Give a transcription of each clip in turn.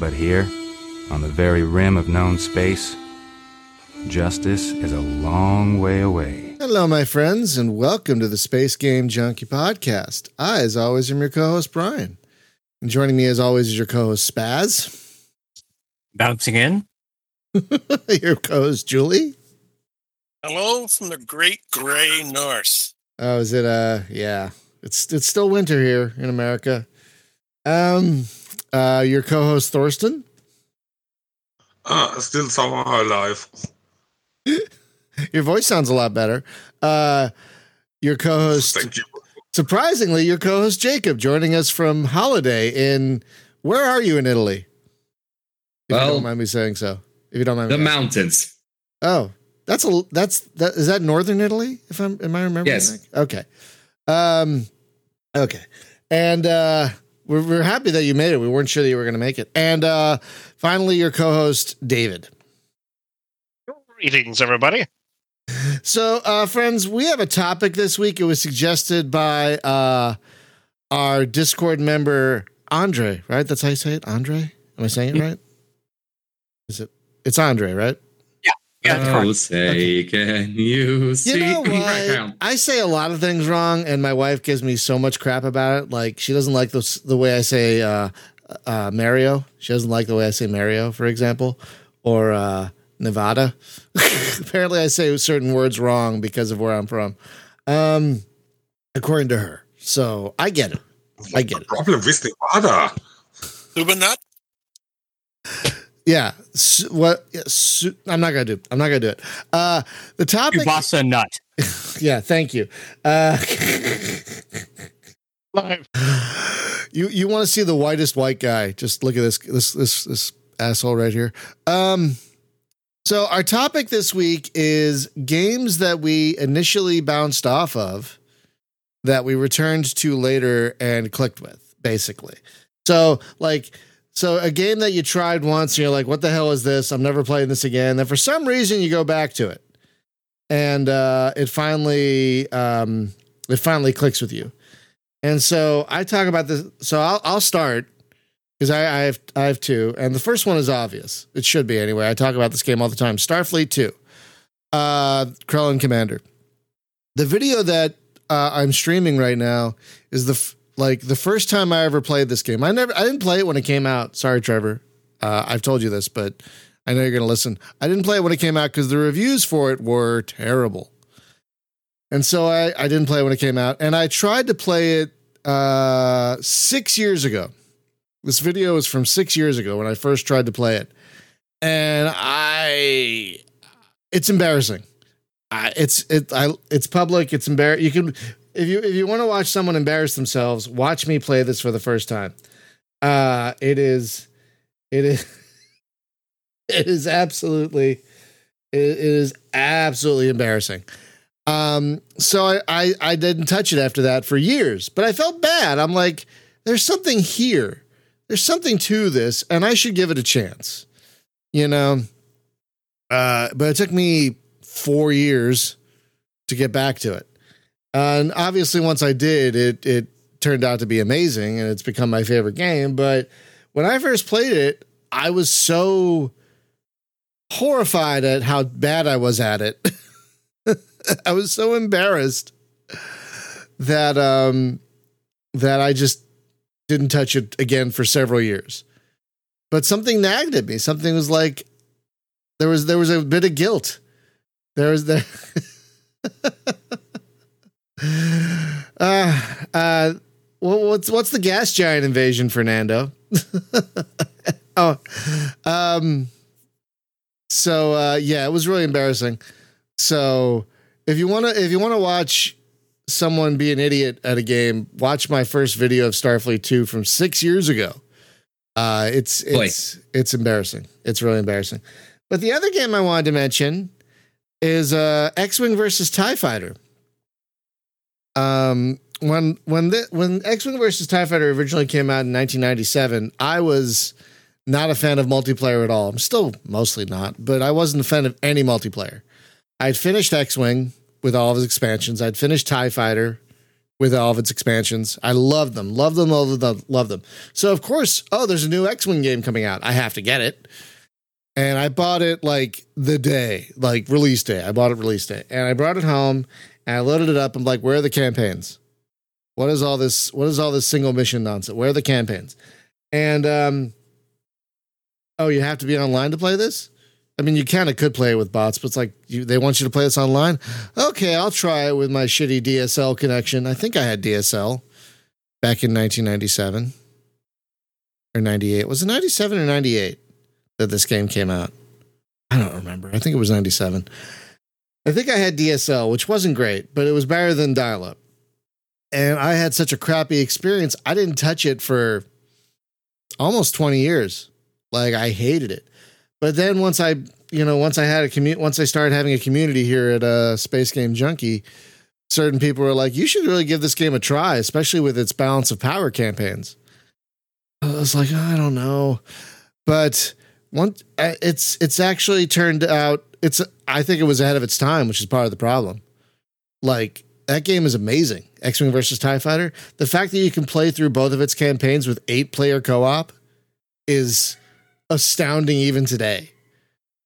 But here, on the very rim of known space, justice is a long way away. Hello, my friends, and welcome to the Space Game Junkie podcast. I, as always, am your co host, Brian. And joining me, as always, is your co host, Spaz. Bouncing in. your co host, Julie. Hello from the great gray north. Oh, is it? Uh, yeah, it's it's still winter here in America. Um, uh, your co-host Thorsten. Uh, still somehow alive. your voice sounds a lot better. Uh, your co-host. Thank you. Surprisingly, your co-host Jacob joining us from holiday in. Where are you in Italy? If well, you don't mind me saying so. If you don't mind the me mountains. Oh, that's a that's that is that northern Italy? If I'm am I remembering? Yes. Right? Okay. Um. Okay. And uh, we're we're happy that you made it. We weren't sure that you were going to make it. And uh, finally, your co-host David. Greetings, everybody. So, uh, friends, we have a topic this week. It was suggested by uh, our Discord member Andre. Right? That's how you say it, Andre. Am I saying it right? Is it? It's Andre, right? Yeah, oh, say, can you see? You know what? I say a lot of things wrong, and my wife gives me so much crap about it. Like she doesn't like the the way I say uh, uh, Mario. She doesn't like the way I say Mario, for example, or uh, Nevada. Apparently, I say certain words wrong because of where I'm from, um, according to her. So I get it. I get it. Problem with Nevada. Ubanut? Yeah. Su- what? Yeah, su- I'm not gonna do. I'm not gonna do it. Uh, the topic. Kubasa nut. yeah. Thank you. Uh, Live. you you want to see the whitest white guy? Just look at this this this this asshole right here. Um. So our topic this week is games that we initially bounced off of that we returned to later and clicked with, basically. So like so a game that you tried once and you're like, what the hell is this? I'm never playing this again. Then for some reason you go back to it. And uh, it finally um, it finally clicks with you. And so I talk about this. So I'll I'll start because I, I have I have two, and the first one is obvious. It should be anyway. I talk about this game all the time. Starfleet Two, uh, Krellan Commander. The video that uh, I'm streaming right now is the like the first time I ever played this game. I never I didn't play it when it came out. Sorry, Trevor. Uh, I've told you this, but I know you're gonna listen. I didn't play it when it came out because the reviews for it were terrible. And so I, I didn't play it when it came out. And I tried to play it uh, six years ago. This video is from six years ago when I first tried to play it. And I it's embarrassing. I, it's it I it's public, it's embarrassing. You can if you if you want to watch someone embarrass themselves, watch me play this for the first time. Uh it is it is it is absolutely it, is absolutely embarrassing. Um so I, I I didn't touch it after that for years, but I felt bad. I'm like there's something here. There's something to this and I should give it a chance. You know. Uh but it took me 4 years to get back to it. And obviously, once I did, it it turned out to be amazing, and it's become my favorite game. But when I first played it, I was so horrified at how bad I was at it. I was so embarrassed that um that I just didn't touch it again for several years. But something nagged at me. Something was like there was there was a bit of guilt. There was there. uh, uh, what's what's the gas giant invasion, Fernando? oh, um, so uh, yeah, it was really embarrassing. So if you wanna if you wanna watch someone be an idiot at a game, watch my first video of Starfleet Two from six years ago. Uh, it's it's Boy. it's embarrassing. It's really embarrassing. But the other game I wanted to mention is uh, X-wing versus Tie Fighter. Um, when when the, when X-wing versus Tie Fighter originally came out in 1997, I was not a fan of multiplayer at all. I'm still mostly not, but I wasn't a fan of any multiplayer. I'd finished X-wing with all of its expansions. I'd finished Tie Fighter with all of its expansions. I love them, love them, love them, love them. So of course, oh, there's a new X Wing game coming out. I have to get it. And I bought it like the day, like release day. I bought it release day, and I brought it home and I loaded it up. I'm like, where are the campaigns? What is all this? What is all this single mission nonsense? Where are the campaigns? And um, oh, you have to be online to play this. I mean, you kind of could play it with bots, but it's like you, they want you to play this online. Okay, I'll try it with my shitty DSL connection. I think I had DSL back in 1997 or 98. Was it 97 or 98 that this game came out? I don't remember. I think it was 97. I think I had DSL, which wasn't great, but it was better than dial up. And I had such a crappy experience. I didn't touch it for almost 20 years. Like I hated it. But then once I, you know, once I had a commute, once I started having a community here at uh, Space Game Junkie, certain people were like, "You should really give this game a try, especially with its balance of power campaigns." I was like, I don't know, but one, uh, it's it's actually turned out it's. I think it was ahead of its time, which is part of the problem. Like that game is amazing. X Wing versus Tie Fighter. The fact that you can play through both of its campaigns with eight player co op is astounding even today.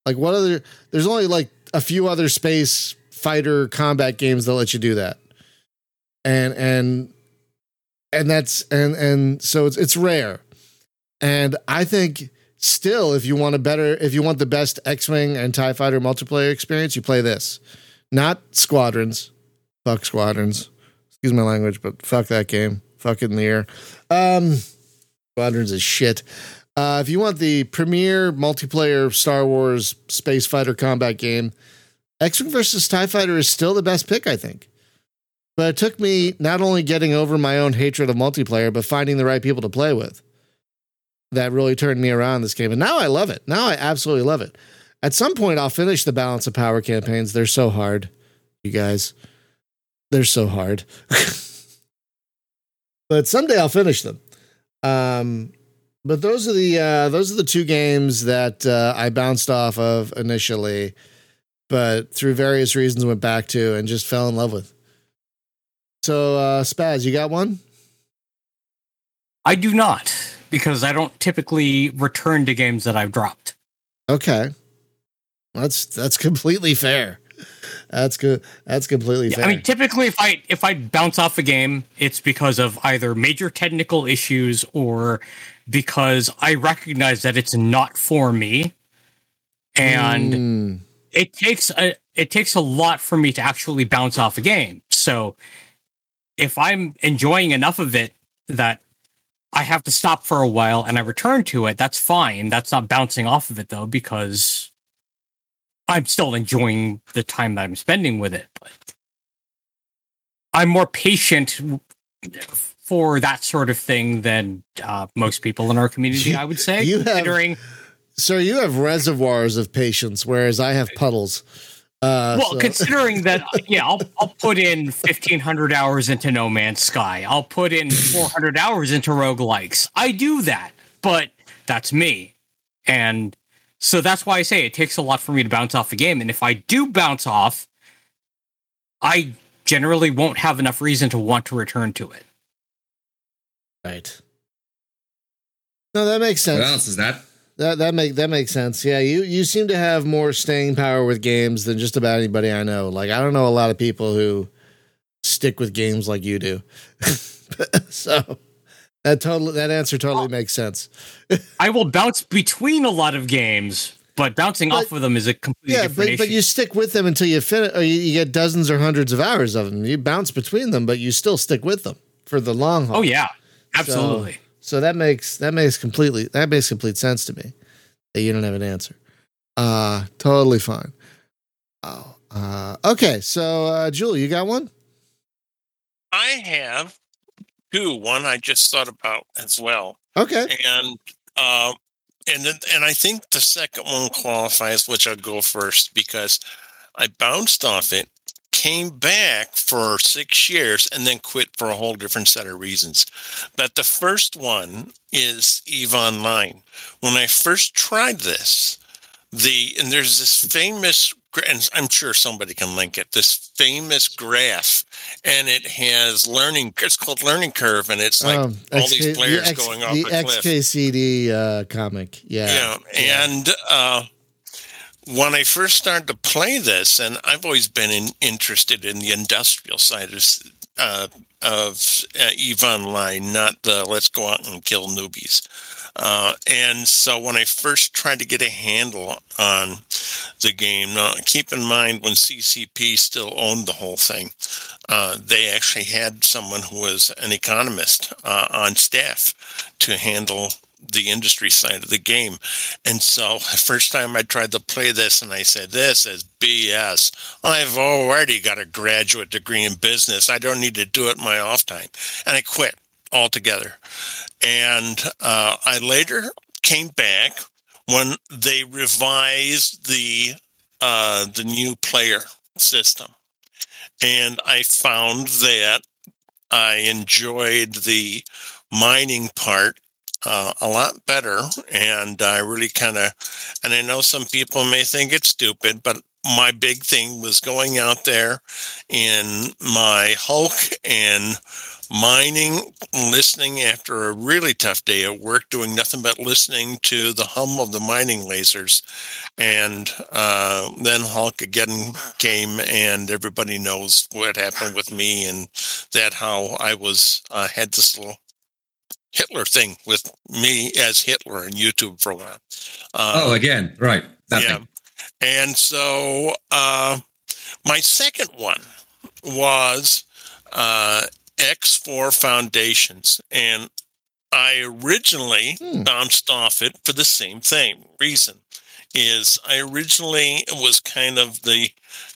Like what other there's only like a few other space fighter combat games that let you do that. And and and that's and and so it's it's rare. And I think still if you want a better if you want the best X-Wing and TIE fighter multiplayer experience, you play this. Not Squadrons. Fuck Squadrons. Excuse my language, but fuck that game. Fuck it in the air. Um Squadrons is shit. Uh, if you want the premier multiplayer Star Wars space fighter combat game, X Wing versus TIE Fighter is still the best pick, I think. But it took me not only getting over my own hatred of multiplayer, but finding the right people to play with. That really turned me around this game. And now I love it. Now I absolutely love it. At some point, I'll finish the balance of power campaigns. They're so hard, you guys. They're so hard. but someday I'll finish them. Um, but those are the uh, those are the two games that uh, I bounced off of initially, but through various reasons went back to and just fell in love with. So, uh, Spaz, you got one? I do not because I don't typically return to games that I've dropped. Okay, that's that's completely fair. That's good. That's completely fair. I mean, typically, if I if I bounce off a game, it's because of either major technical issues or because I recognize that it's not for me, and Mm, it takes a it takes a lot for me to actually bounce off a game. So, if I'm enjoying enough of it that I have to stop for a while and I return to it, that's fine. That's not bouncing off of it though, because I'm still enjoying the time that I'm spending with it. But I'm more patient for that sort of thing than uh, most people in our community, I would say. You have- considering so you have reservoirs of patience, whereas I have puddles. Uh, well, so- considering that, yeah, I'll I'll put in fifteen hundred hours into No Man's Sky. I'll put in four hundred hours into roguelikes. I do that, but that's me, and so that's why I say it takes a lot for me to bounce off a game. And if I do bounce off, I generally won't have enough reason to want to return to it. right. No, that makes sense. What else is that? That that make that makes sense. Yeah, you you seem to have more staying power with games than just about anybody I know. Like I don't know a lot of people who stick with games like you do. so that totally that answer totally makes sense. I will bounce between a lot of games, but bouncing But- off of them is a completely Yeah, but, but you stick with them until you finish, or you, you get dozens or hundreds of hours of them. You bounce between them, but you still stick with them for the long haul. oh yeah, absolutely. So that makes that makes completely that makes complete sense to me. That you don't have an answer. Uh totally fine. Oh, uh, okay. So, uh, Julie, you got one? I have two. One I just thought about as well, Okay. and uh, and then, and I think the second one qualifies, which I'll go first because I bounced off it, came back for six years, and then quit for a whole different set of reasons. But the first one is Eve Online. When I first tried this, the and there's this famous and I'm sure somebody can link it. This famous graph, and it has learning. It's called Learning Curve, and it's like Um, all XK these players the X- going off the a cliff. XKCD uh, comic. Yeah. Yeah, and uh, when I first started to play this, and I've always been in, interested in the industrial side of uh, of uh, Eve Online, not the let's go out and kill newbies. Uh, and so when I first tried to get a handle on the game, now keep in mind when CCP still owned the whole thing, uh, they actually had someone who was an economist uh, on staff to handle the industry side of the game. And so the first time I tried to play this and I said, this is BS. I've already got a graduate degree in business. I don't need to do it my off time. And I quit altogether. And uh, I later came back when they revised the uh, the new player system. And I found that I enjoyed the mining part uh, a lot better. And I really kind of, and I know some people may think it's stupid, but my big thing was going out there in my Hulk and mining, listening after a really tough day at work, doing nothing but listening to the hum of the mining lasers. And uh, then Hulkageddon came, and everybody knows what happened with me, and that how I was uh, had this little Hitler thing with me as Hitler and YouTube for a while. Uh, oh, again, right. That yeah. And so uh, my second one was uh, X4 Foundations. And I originally Hmm. bounced off it for the same thing. Reason is I originally was kind of the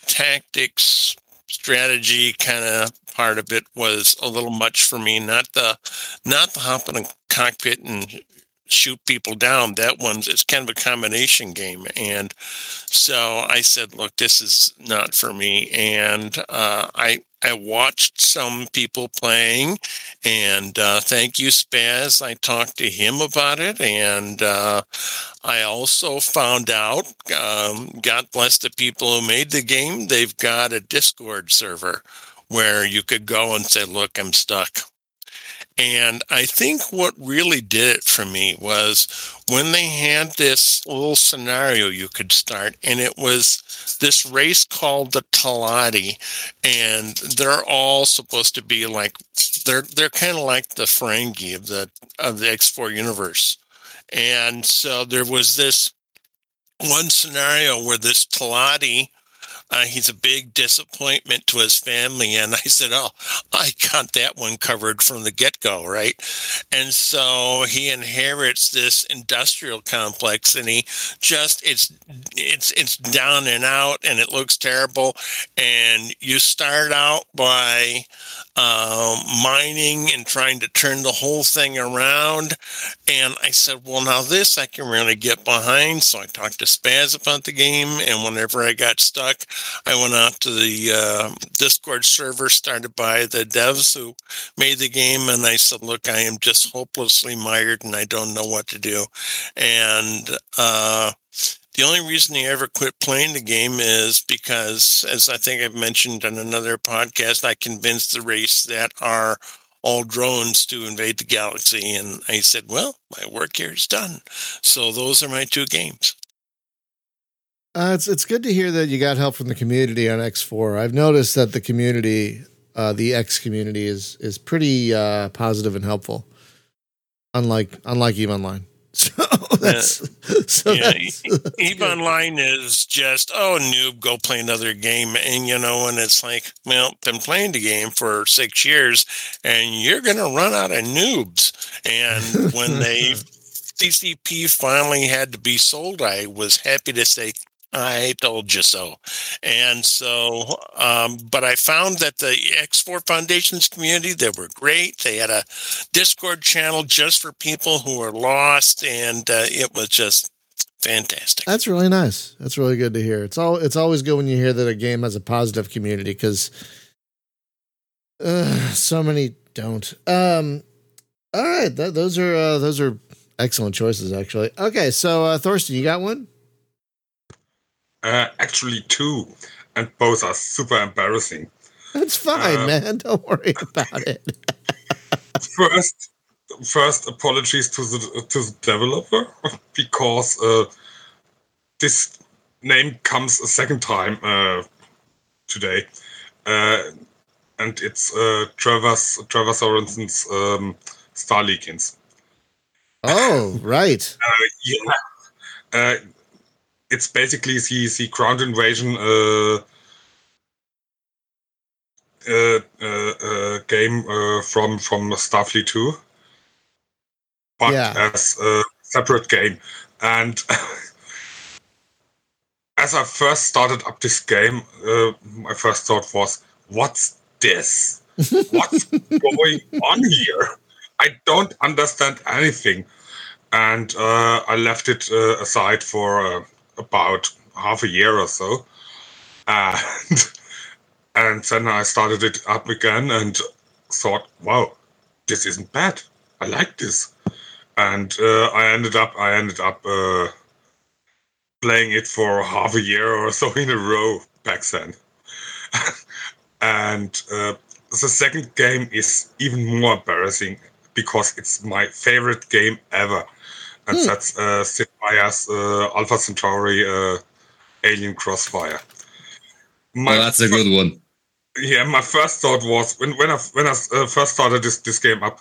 tactics strategy kind of part of it was a little much for me. Not the not the hop in a cockpit and shoot people down. That one's it's kind of a combination game. And so i said look this is not for me. And uh, i i watched some people playing and uh, thank you spaz. I talked to him about it and uh, i also found out um, god bless the people who made the game they've got a discord server where you could go and say look i'm stuck and I think what really did it for me was when they had this little scenario you could start, and it was this race called the Teladi, and they're all supposed to be like they're they're kind of like the Ferengi of the of the X4 universe. And so there was this one scenario where this Teladi uh, he's a big disappointment to his family. And I said, Oh, I got that one covered from the get go, right? And so he inherits this industrial complex and he just, it's, it's, it's down and out and it looks terrible. And you start out by um, mining and trying to turn the whole thing around. And I said, Well, now this I can really get behind. So I talked to Spaz about the game. And whenever I got stuck, I went out to the uh, Discord server started by the devs who made the game, and I said, "Look, I am just hopelessly mired, and I don't know what to do." And uh, the only reason he ever quit playing the game is because, as I think I've mentioned on another podcast, I convinced the race that are all drones to invade the galaxy, and I said, "Well, my work here is done." So those are my two games. Uh, it's it's good to hear that you got help from the community on X4. I've noticed that the community, uh, the X community, is is pretty uh, positive and helpful. Unlike unlike Eve Online, so that's so Yeah, that's, Eve Online is just, oh, noob, go play another game. And, you know, and it's like, well, been playing the game for six years and you're going to run out of noobs. And when they, CCP finally had to be sold, I was happy to say, I told you so. And so, um, but I found that the X4 Foundations community, they were great. They had a Discord channel just for people who were lost, and uh, it was just fantastic. That's really nice. That's really good to hear. It's all it's always good when you hear that a game has a positive community because uh, so many don't. Um, all right, th- those are uh, those are excellent choices, actually. Okay, so uh, Thorsten, you got one? Uh, actually, two, and both are super embarrassing. That's fine, Uh, man. Don't worry about it. First, first apologies to the to the developer because uh, this name comes a second time uh, today, uh, and it's uh, Travis Trevor Sorensen's um, Star Legions. Oh, right. yeah. It's basically the, the ground invasion uh, uh, uh, uh, game uh, from from Starfleet 2, but Yeah. as a separate game. And as I first started up this game, uh, my first thought was, "What's this? What's going on here? I don't understand anything." and uh, I left it uh, aside for uh, about half a year or so, and and then I started it up again and thought, wow, this isn't bad. I like this, and uh, I ended up I ended up uh, playing it for half a year or so in a row back then, and uh, the second game is even more embarrassing because it's my favorite game ever and Hmm. that's uh, Sid Meier's uh, Alpha Centauri uh, Alien Crossfire. My Well, that's a good one. yeah, my first thought was when when I when I uh, first started this this game up,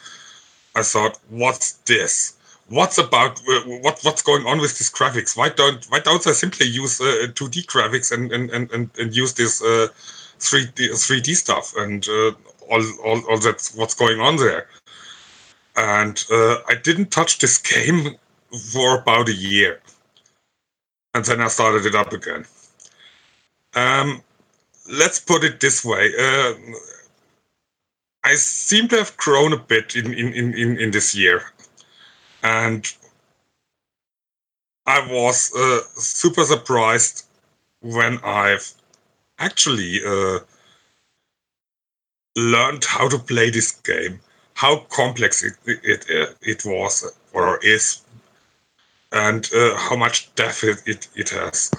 I thought, "What's this? What's about uh, what what's going on with these graphics? Why don't why don't I simply use uh, 2D graphics and and, and, and, and use this uh, 3D 3D stuff and uh, all, all all that's what's going on there?" And uh, I didn't touch this game for about a year, and then I started it up again. Um, let's put it this way. Uh, I seem to have grown a bit in, in, in, in, this year. And I was uh, super surprised when I've actually uh, learned how to play this game, how complex it, it, it, it was or is, and uh, how much depth it, it, it has.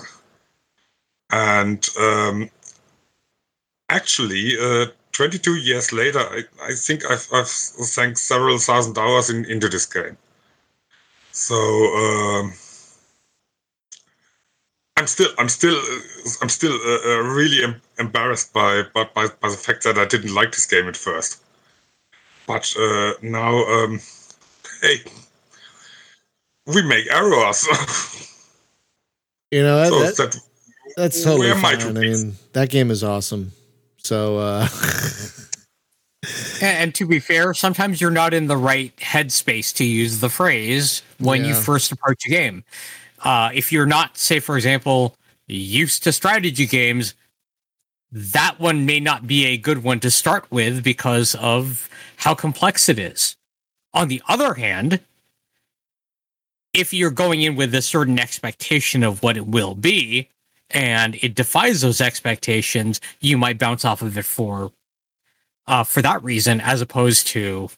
And um, actually, uh, 22 years later, I, I think I've, I've sank several thousand hours in, into this game. So um, I'm still, I'm still, uh, I'm still uh, uh, really em- embarrassed by, by, by, the fact that I didn't like this game at first. But uh, now, um, hey, we make errors. You know, that, so that, that that's totally where fine. I mean, that game is awesome. So, uh, And, and to be fair, sometimes you're not in the right headspace to use the phrase when you first approach a game. Uh, if you're not, say, for example, used to strategy games, that one may not be a good one to start with because of how complex it is. On the other hand, if you're going in with a certain expectation of what it will be and it defies those expectations, you might bounce off of it for uh, for that reason, as opposed to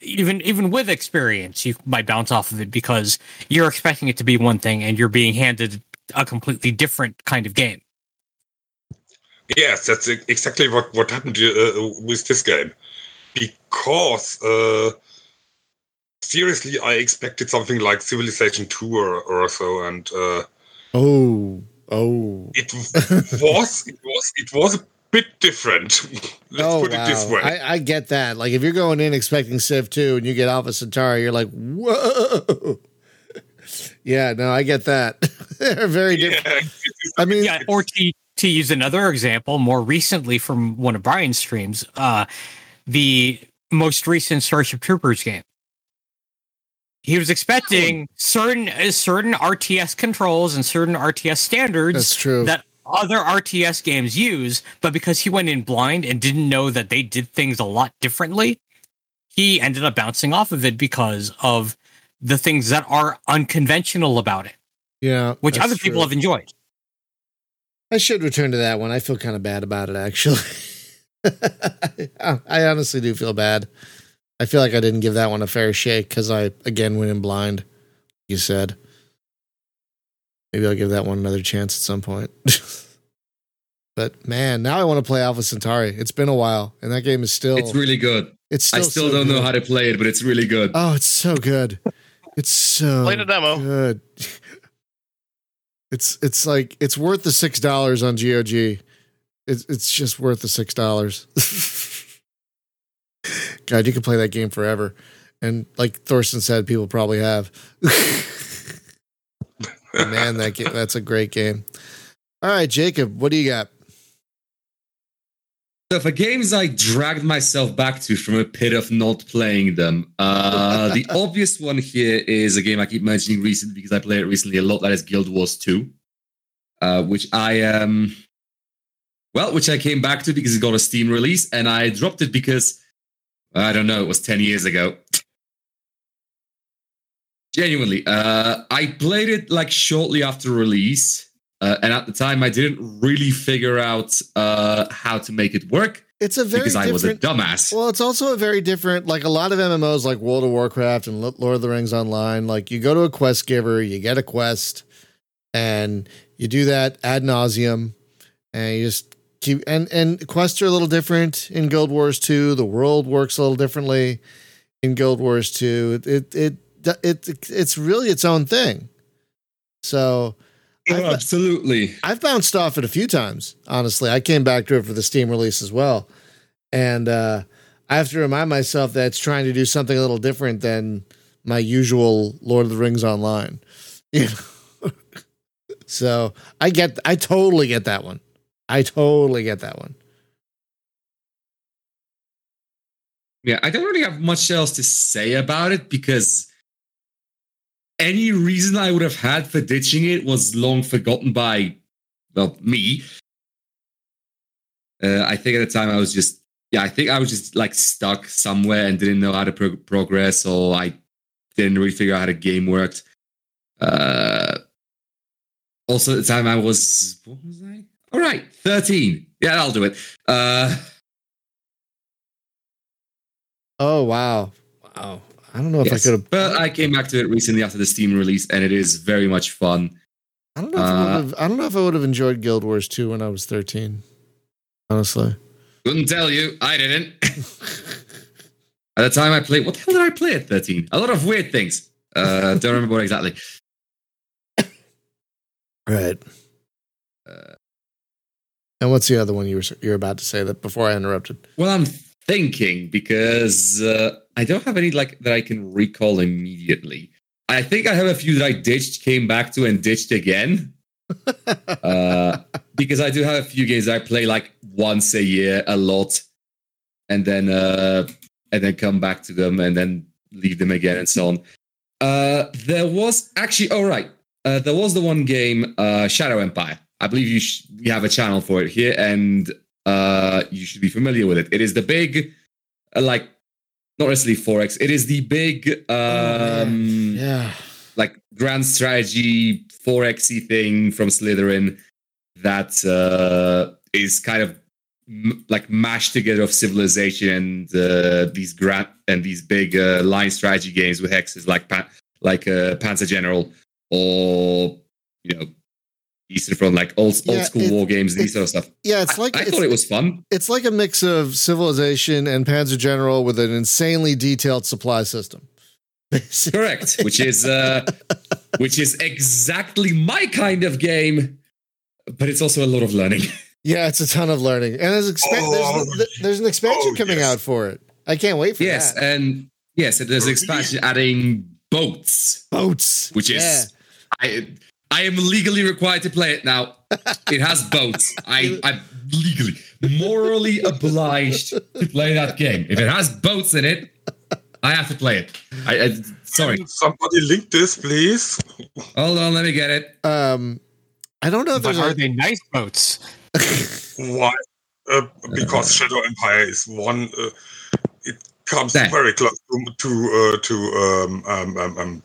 even even with experience, you might bounce off of it because you're expecting it to be one thing and you're being handed a completely different kind of game. Yes, that's exactly what what happened uh, with this game. Because uh, seriously, I expected something like Civilization Two or, or so, and uh, oh, oh, it was it was it was a bit different. Let's oh, put wow. it this way. I, I get that. Like, if you're going in expecting Civ 2 and you get Alpha Centauri, you're like, whoa. Yeah, no, I get that. They're very different. yeah, I mean, Yeah, or to to use another example, more recently from one of Brian's streams, uh, the most recent Starship Troopers game. He was expecting certain uh, certain RTS controls and certain RTS standards that's true. that other RTS games use, but because he went in blind and didn't know that they did things a lot differently, he ended up bouncing off of it because of the things that are unconventional about it, yeah. which other people true. have enjoyed. I should return to that one. I feel kind of bad about it, actually. I honestly do feel bad. I feel like I didn't give that one a fair shake because I, again, went in blind. You said. Maybe I'll give that one another chance at some point. but man, now I want to play Alpha Centauri. It's been a while, and that game is still. It's really good. It's still I still so don't know how to play it, but it's really good. Oh, it's so good. It's so Play the demo. good. It's it's like it's worth the six dollars on GOG. It's it's just worth the six dollars. God, you can play that game forever. And like Thorsten said, people probably have. Man, that game, that's a great game. All right, Jacob, what do you got? So for games I dragged myself back to from a pit of not playing them, uh, the obvious one here is a game I keep mentioning recently because I played it recently a lot. That is Guild Wars 2, uh, which I um, well, which I came back to because it got a Steam release, and I dropped it because I don't know, it was ten years ago. Genuinely, uh, I played it like shortly after release, uh, and at the time I didn't really figure out uh, how to make it work It's a very because I was a dumbass. Well, it's also a very different, like a lot of MMOs, like World of Warcraft and Lord of the Rings Online. Like you go to a quest giver, you get a quest, and you do that ad nauseum, and you just keep. And and quests are a little different in Guild Wars 2. The world works a little differently in Guild Wars 2. It it it, it it's really its own thing. So. I've- Oh, absolutely. I've bounced off it a few times. Honestly, I came back to it for the Steam release as well, and uh, I have to remind myself that it's trying to do something a little different than my usual Lord of the Rings online. You know? so I get, I totally get that one. I totally get that one. Yeah, I don't really have much else to say about it because any reason I would have had for ditching it was long forgotten by, well, me. Uh, I think at the time I was just, yeah, I think I was just like stuck somewhere and didn't know how to pro- progress, or I didn't really figure out how the game worked. Uh, also, at the time I was, what was? All right, 13. Yeah, I'll do it. Uh, Oh wow, wow! I don't know if Yes, I could have. But I came back to it recently after the Steam release, and it is very much fun. I don't know. If I, uh, would have, I don't know if I would have enjoyed Guild Wars 2 when I was thirteen. Honestly. Couldn't tell you, I didn't. at the time I played, what the hell did I play at 13? A lot of weird things. Uh, don't remember what exactly. Right. Uh, And what's the other one you were you're about to say that before I interrupted? Well, I'm thinking because uh, I don't have any like that I can recall immediately. I think I have a few that I ditched, came back to, and ditched again. uh, because I do have a few games I play like once a year, a lot, and then uh, and then come back to them and then leave them again and so on. Uh, there was actually, all right, uh, there was the one game, uh, Shadow Empire. I believe you sh- we have a channel for it here, and uh, you should be familiar with it. It is the big, uh, like, not necessarily 4X. It is the big, um, Yeah. like grand strategy forexy thing from Slitherine that uh, is kind of m- like mashed together of civilization and uh, these grand and these big uh, line strategy games with hexes like pa- like uh, Panzer General or you know Eastern Front like old Yeah, old school it- war games and these sort of stuff. Yeah, it's like I, it's, thought it was fun. it's like a mix of civilization and Panzer General with an insanely detailed supply system. Correct, which is uh, which is exactly my kind of game, but it's also a lot of learning. Yeah, it's a ton of learning, and there's, expa- Oh, there's, there's an expansion oh, coming yes. out for it. I can't wait for that. yes, that. and yes, and there's expansion adding boats, Boats, which is I I am legally required to play it now. It has boats. I I'm legally morally obliged to play that game. If it has boats in it, I have to play it. I, I sorry. Somebody link this, please. Hold on, let me get it. Um, I don't know if But there's are a, they nice boats? Why? Uh, because Shadow Empire is one. Uh, it comes There. very close to to uh, to um, um, um, um,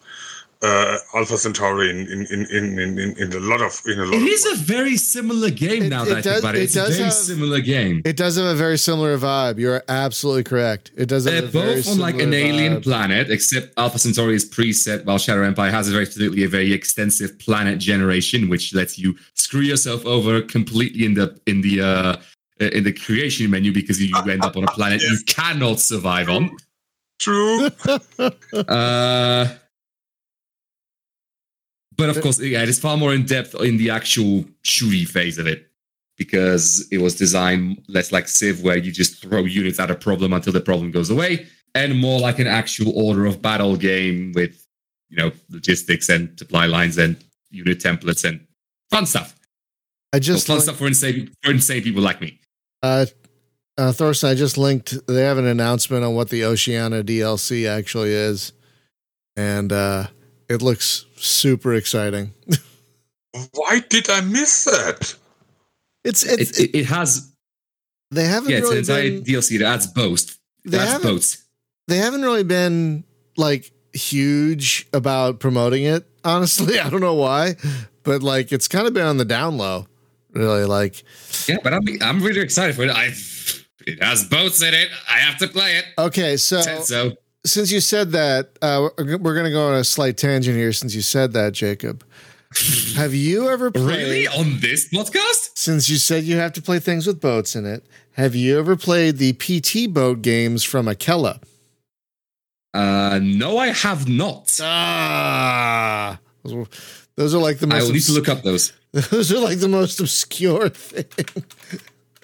uh, Alpha Centauri in in, in, in, in, in in a lot of in a lot It of is a very similar game It- now it that I does- think about it. it It's a very have- similar game. It does have a very similar vibe. You're absolutely correct. It does have They're a very both on like an similar alien vibe. planet, except Alpha Centauri is preset, while Shadow Empire has a very specifically a very extensive planet generation, which lets you screw yourself over completely in the in the uh in the creation menu because you end up on a planet you cannot survive on. True. Uh, but of course, yeah, it is far more in depth in the actual shooty phase of it because it was designed less like Civ, where you just throw units at a problem until the problem goes away, and more like an actual order of battle game with you know logistics and supply lines and unit templates and fun stuff. I Well, just fun linked- stuff for insane for insane people like me. uh, uh, Thorsten. I just linked. They have an announcement on what the Oceania DLC actually is, and uh, it looks super exciting. Why did I miss that? It's it's It, it, it has they haven't yeah, it's an really entire been, DLC that adds boats. they That's haven't boats. they haven't really been like huge about promoting it. Honestly, I don't know why, but like it's kind of been on the down low. Really, like Yeah, but I'm I'm really excited for it. I it has boats in it. I have to play it. okay, so Said so since you said that, uh, we're, going to go on a slight tangent here. Since you said that, Jacob, have you ever played? really on this podcast? Since you said you have to play things with boats in it, have you ever played the PT boat games from Akella? Uh, no, I have not. Ah, those, are like the I most. will need to look up those. Those are like the most obscure thing.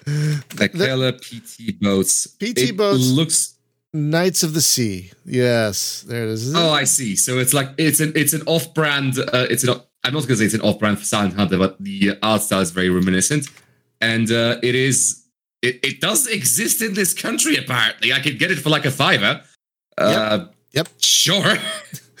Akella PT boats. PT It boats. looks. Knights of the Sea. Yes, there it is. Oh, I see. So it's like it's an it's an off-brand. Uh, it's an. I'm not going to say it's an off-brand for Silent Hunter, but the art style is very reminiscent, and uh, it is. It, it does exist in this country apparently. I could get it for like a fiver. Uh, Yep. Sure.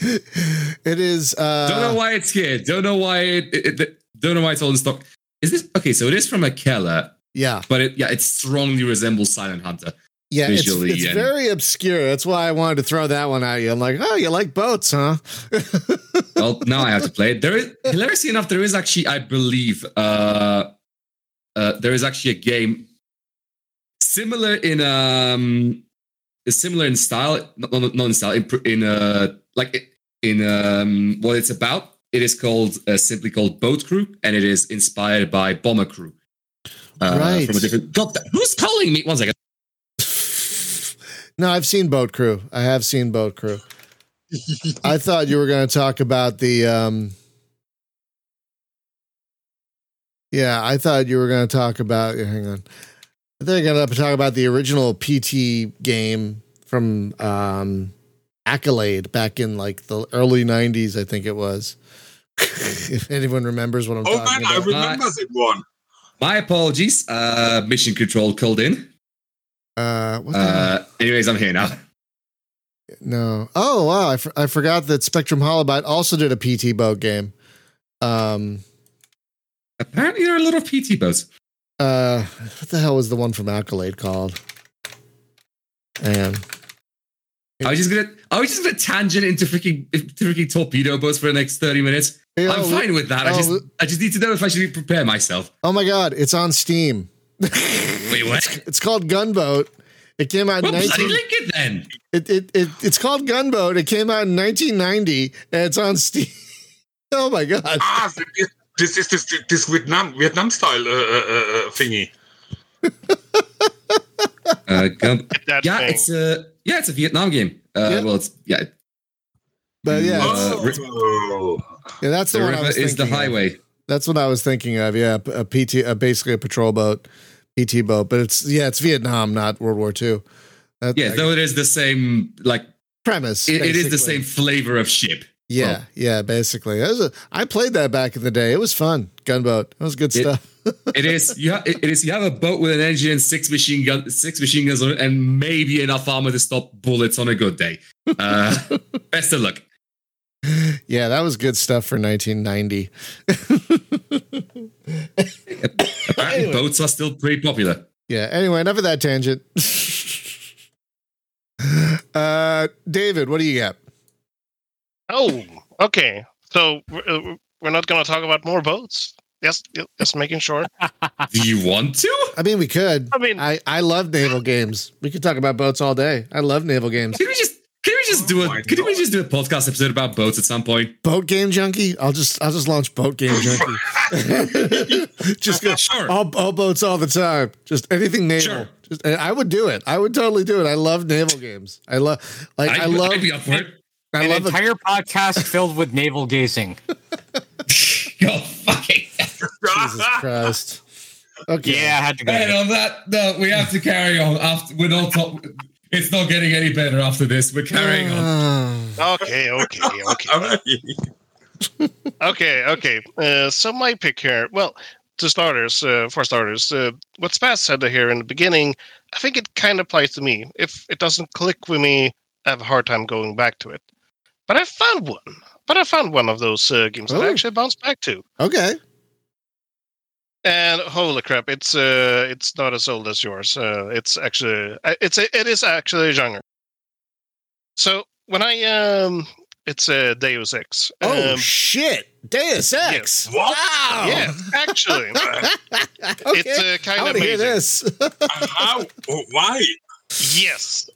it is. Uh, don't know why it's here. Don't know why it, it, it- don't know why it's all in stock. Is this okay? So it is from Akella, Yeah, but it yeah, it strongly resembles Silent Hunter. Yeah. It's, Visually it's and- very obscure. That's why I wanted to throw that one at you. I'm like, oh, you like boats, huh? Well, now I have to play it. There is hilariously enough, there is actually, I believe, uh, uh, there is actually a game similar in um, similar in style, not, not, in style, in, in uh, like in um, what it's about. It is called uh, simply called Boat Crew, and it is inspired by Bomber Crew. Uh, Right. From a different. God, who's calling me? One second. No, I've seen Boat Crew. I have seen Boat Crew. I thought you were going to talk about the. um Yeah, I thought you were going to talk about. Hang on. I think you're going to talk about the original PT game from um Accolade back in like the early '90s. I think it was. if anyone remembers what I'm Oh talking man, I about. remember that one. My apologies. Uh, mission control called in. Uh, what the hell? Uh, anyways, I'm here now. No. Oh wow, I, I forgot that Spectrum Holobyte also did a PT boat game. Um. Apparently, there are a lot of PT boats. Uh. What the hell was the one from Accolade called? And I was just gonna, I was just gonna tangent into freaking, into freaking torpedo boats for the next thirty minutes. I'm fine with that. I oh, just, I just need to know if I should prepare myself. Oh my god, it's on Steam. Wait, what? It's called Gunboat. It came out in Well, bloody 19 link it then. it, it, it it's called Gunboat. It came out in 1990 and it's on Steam. oh my god. Ah, this, this is this this Vietnam Vietnam style uh, uh, uh, thingy. Uh, gun- yeah, thing. it's a, yeah, it's a Vietnam game. Uh, Yeah. well, it's yeah, But yeah, Uh, ri- Oh, yeah, that's the, the one I river was is the thinking of. highway. That's what I was thinking of. Yeah, a PT, uh, basically a patrol boat, PT boat, but it's yeah, it's Vietnam, not World War II. That, Yeah, that though it is the same, like premise. it, it is the same flavor of ship. Yeah, yeah, basically. A, I played that back in the day. It was fun. Gunboat. That was good It- stuff. It is you. Ha- it is you have a boat with an engine and six machine gun, six machine guns on it, and maybe enough armor to stop bullets on a good day. Uh, best of luck. yeah, that was good stuff for 1990. Apparently, Anyway. boats are still pretty popular. yeah. Anyway, enough of that tangent. uh, David, what do you got? Oh, Okay, so we're, uh, we're not going to talk about more boats. Yes, just making sure. Do you want to? I mean, we could. I mean, I, I love naval games. We could talk about boats all day. I love naval games. Can we just can we just do Oh a my we just do a podcast episode about boats at some point? Boat game junkie. I'll just I'll just launch boat game junkie. just go Sure. all, all boats all the time. Just anything naval. Sure. Just I would do it. I would totally do it. I love naval games. I love like I, I'd, love I'd be up for it. I An love a, entire podcast filled with navel gazing. Go fucking. Jesus Christ. Okay. Yeah, I had to go. And on that, no, we have to carry on. After we're not. Talk, it's not getting any better after this. We're carrying on. Ah. okay, okay, okay. Okay, okay. Uh, so my pick here. Well, to starters, uh, for starters, uh, what Spaz said here in the beginning, I think it kind of applies to me. If it doesn't click with me, I have a hard time going back to it. But I found one. But I found one of those uh, games that I Oh. actually bounced back to. okay. And holy crap, it's uh, it's not as old as yours. Uh, it's actually, uh, it's a, it is actually younger. So when I um, it's a uh, Deus Ex. Oh Um, shit. Deus Ex. Wow. yeah, actually, okay. it's uh, I kind want of to hear amazing. this. How? Oh, Why? Yes.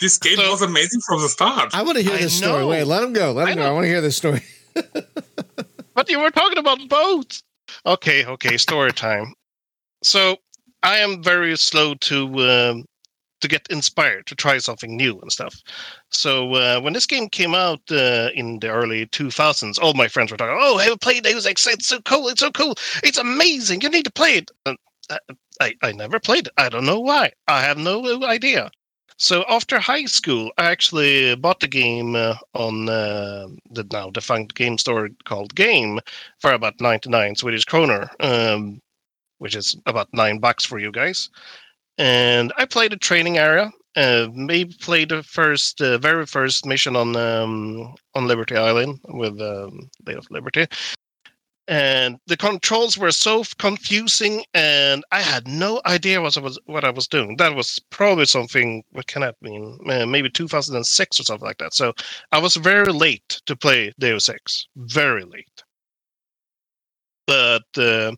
This game So- was amazing from the start. I want to hear I this story. Wait, let him go. Let I him go. I want to hear this story. But you were talking about boats. Okay, okay, story time. So I am very slow to um, to get inspired to try something new and stuff. So uh, when this game came out uh, in the early 2000s, all my friends were talking, "Oh, have you played Deus Ex? It's so cool! It's so cool! It's amazing! You need to play it." And I, I, I never played it. I don't know why. I have no idea. So after high school, I actually bought the game uh, on uh, the now defunct game store called Game for about 99 Swedish kroner, um, which is about nine bucks for you guys. And I played a training area. Uh, maybe played the first, uh, very first mission on um, on Liberty Island with um, Day of Liberty. And the controls were so confusing, and I had no idea what I was what I was doing. That was probably something. What can that mean? Uh, maybe 2006 or something like that. So I was very late to play Deus Ex. Very late. But uh,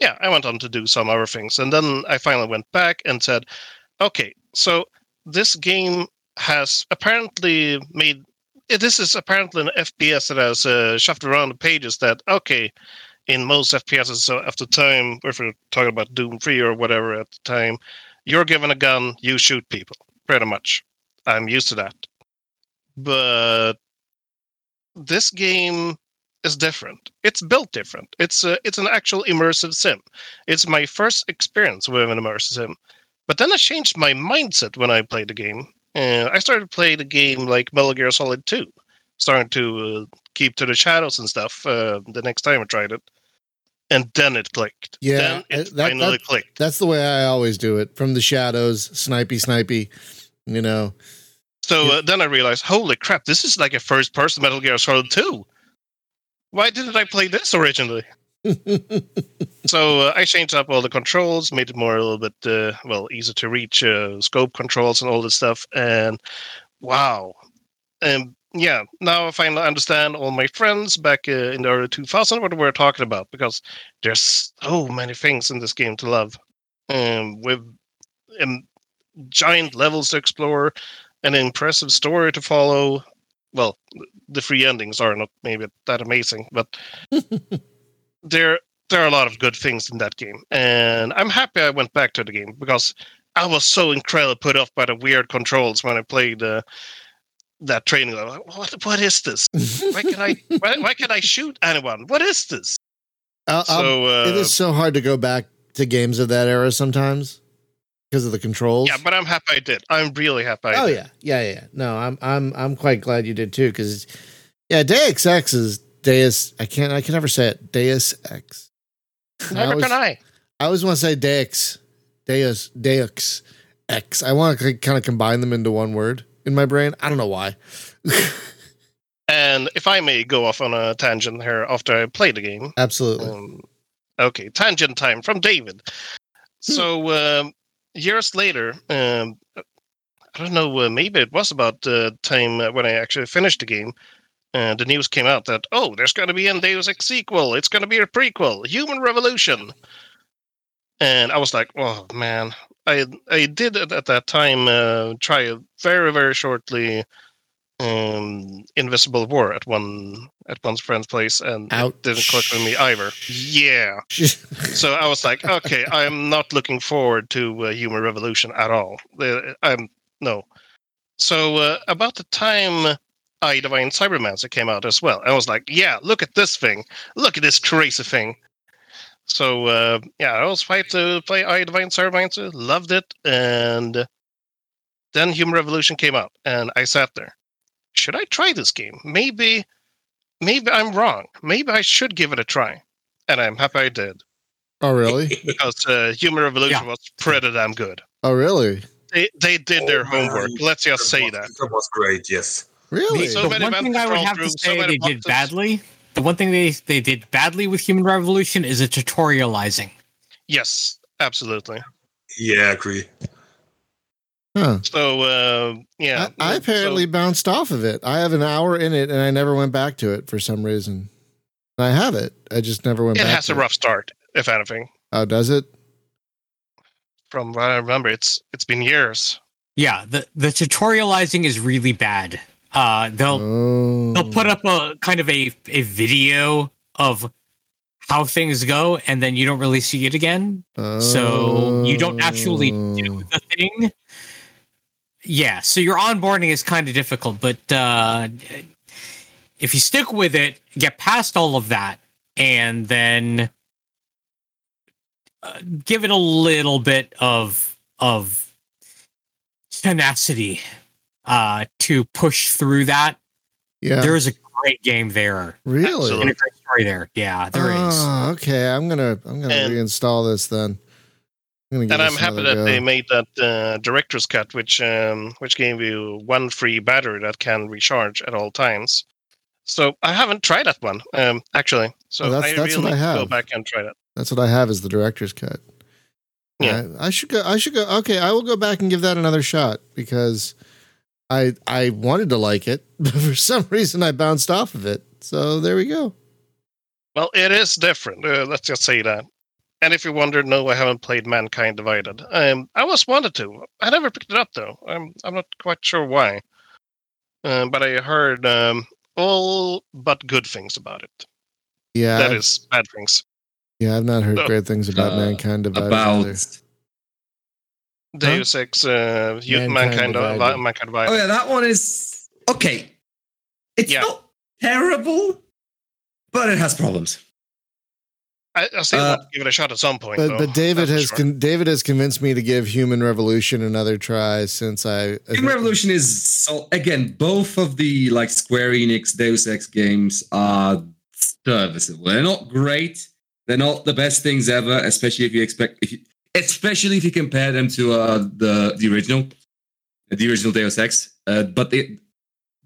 yeah, I went on to do some other things. And then I finally went back and said, okay, so this game has apparently made. This is apparently an FPS that has uh, shuffled around the pages that, okay, in most FPSs, so after time, if we're talking about Doom 3 or whatever at the time, you're given a gun, you shoot people, pretty much. I'm used to that. But this game is different. It's built different. It's a, it's an actual immersive sim. It's my first experience with an immersive sim. But then I changed my mindset when I played the game. And I started playing play the game like Metal Gear Solid 2, starting to uh, keep to the shadows and stuff uh, the next time I tried it. And then it clicked. Yeah, then it that- finally that- clicked. That's the way I always do it. From the shadows, snipey, snipey. You know. So Yeah. uh, then I realized, holy crap, this is like a first person Metal Gear Solid 2. Why didn't I play this originally? So uh, I changed up all the controls, made it more a little bit, uh, well, easier to reach, uh, scope controls and all this stuff. And wow. And yeah, now I finally understand all my friends back uh, in the early 2000s what we were talking about because there's so many things in this game to love. Um, with um, giant levels to explore, an impressive story to follow. Well, the free endings are not maybe that amazing, but there there are a lot of good things in that game, and I'm happy I went back to the game because I was so incredibly put off by the weird controls when I played uh, that training. Like, What what is this? Why can I why, why can I shoot anyone? What is this? I'll- So uh, it is so hard to go back to games of that era sometimes because of the controls. yeah, but I'm happy I did. I'm really happy. I oh did. yeah, yeah, yeah. No, I'm I'm I'm quite glad you did too because yeah, Deus Ex is Deus. I can't I can never say it. Deus Ex. I Never always, can I. I always want to say Deus, Deus, Deus X. I want to kind of combine them into one word in my brain. I don't know why. And if I may go off on a tangent here after I play the game. Absolutely. Um, okay, tangent time from David. So um, years later, um, I don't know, uh, maybe it was about the time when I actually finished the game. Uh, the news came out that oh, there's going to be a Deus Ex sequel. It's going to be a prequel, Human Revolution. And I was like, oh man, I I did at, at that time uh, try very very shortly. Um, Invisible War at one at one's friend's place, and Ouch. it didn't click with me either. Yeah, so I was like, okay, I'm not looking forward to uh, Human Revolution at all. Uh, I'm no. So uh, about the time I Divine Cybermancy came out as well, I was like, yeah, look at this thing, look at this crazy thing. So uh, yeah, I was hyped to play I Divine Cybermancy, loved it, and then Human Revolution came out, and I sat there. Should I try this game? Maybe, maybe I'm wrong. Maybe I should give it a try, and I'm happy I did oh, really? because uh, Human Revolution Yeah. was pretty damn good. Oh, really? They they did their Oh, homework. man. Let's just say was, that. That was great. Yes. Really? So the many one thing I would have to through, so say many they did badly. The one thing they they did badly with Human Revolution is the tutorializing. Yes, absolutely. Yeah, I agree. Huh. So uh, yeah, I, I apparently bounced off of it. I have an hour in it, and I never went back to it for some reason. And I have it. I just never went So it back. has to a rough start, if anything. Oh, does it? From what I remember, it's it's been years. Yeah, the the tutorializing is really bad. Uh, they'll Oh. they'll put up a kind of a a video of how things go, and then you don't really see it again. So you don't actually do Oh. the thing. Yeah, so your onboarding is kind of difficult, but uh, if you stick with it, get past all of that, and then uh, give it a little bit of of tenacity uh, to push through that, Yeah. there is a great game there really? Absolutely. and a great story there. Yeah, there is. Oh, okay. I'm gonna I'm gonna And- reinstall this then. I'm gonna And I'm happy that go. they made that uh, director's cut, which um, which gave you one free battery that can recharge at all times. So I haven't tried that one um, actually. So Oh, that's- I that's really what I need to go have. back and try that. That's what I have is the director's cut. Yeah. I, I should go. I should go. Okay, I will go back and give that another shot because I I wanted to like it, but for some reason I bounced off of it. So there we go. Well, it is different. Uh, let's just say that. And if you wondered, no, I haven't played Mankind Divided. Um, I was wanted to. I never picked it up though. I'm I'm not quite sure why. Um, but I heard um, all but good things about it. Yeah, That I've- is bad things. yeah. I've not heard No. great things about Uh, mankind divided. about either. Deus Ex, uh, Mankind Mankind, Divided. Divided. Mankind Divided. oh yeah, that one is okay. It's Yeah. not terrible, but it has problems. I, I still Uh, give it a shot at some point. But though, but David has sure. con- David has convinced me to give Human Revolution another try since I Human Revolution is so again both of the like Square Enix Deus Ex games are serviceable. They're not great. They're not the best things ever, especially if you expect, if you, especially if you compare them to uh, the the original, the original Deus Ex. Uh, but they,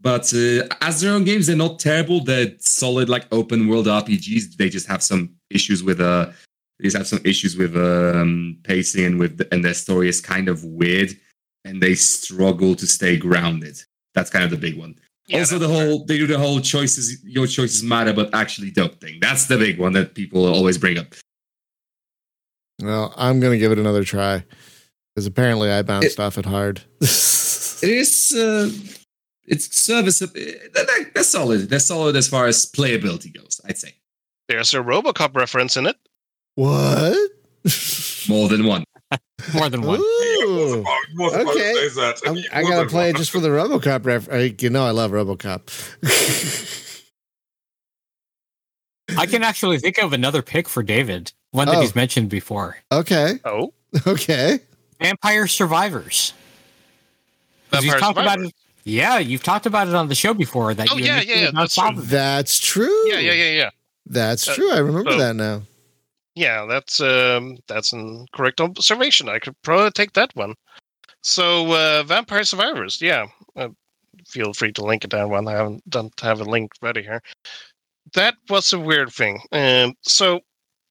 but uh, as their own games, they're not terrible. They're solid like open world RPGs. They just have some issues with uh, they just have some issues with um, pacing and with and their story is kind of weird and they struggle to stay grounded. That's kind of the big one. Yeah, also, the fair. whole they do the whole choices, your choices matter, but actually don't thing. That's the big one that people always bring up. Well, I'm gonna give it another try because apparently I bounced off it hard. It is, uh, it's serviceable. They're, they're solid. They're solid as far as playability goes. I'd say There's a RoboCop reference in it. what? more than one. More than one. Ooh. I was about to Okay. that. I'm, He I gotta play it just for the RoboCop ref. I, you know, I love RoboCop. I can actually think of another pick for David, one that Oh. he's mentioned before. okay, Oh, okay. Vampire Survivors. 'Cause you've Vampire talked about Survivors. it. Yeah, you've talked about it on the show before. That Oh, you yeah, initially yeah, that's off of it. That's true. yeah, yeah, yeah, yeah. That's Uh, true. I remember so- that now. Yeah, that's um, that's a correct observation. I could probably take that one. So, uh, Vampire Survivors, yeah. Uh, feel free to link it down one. I haven't don't have a link ready here. That was a weird thing. Um, so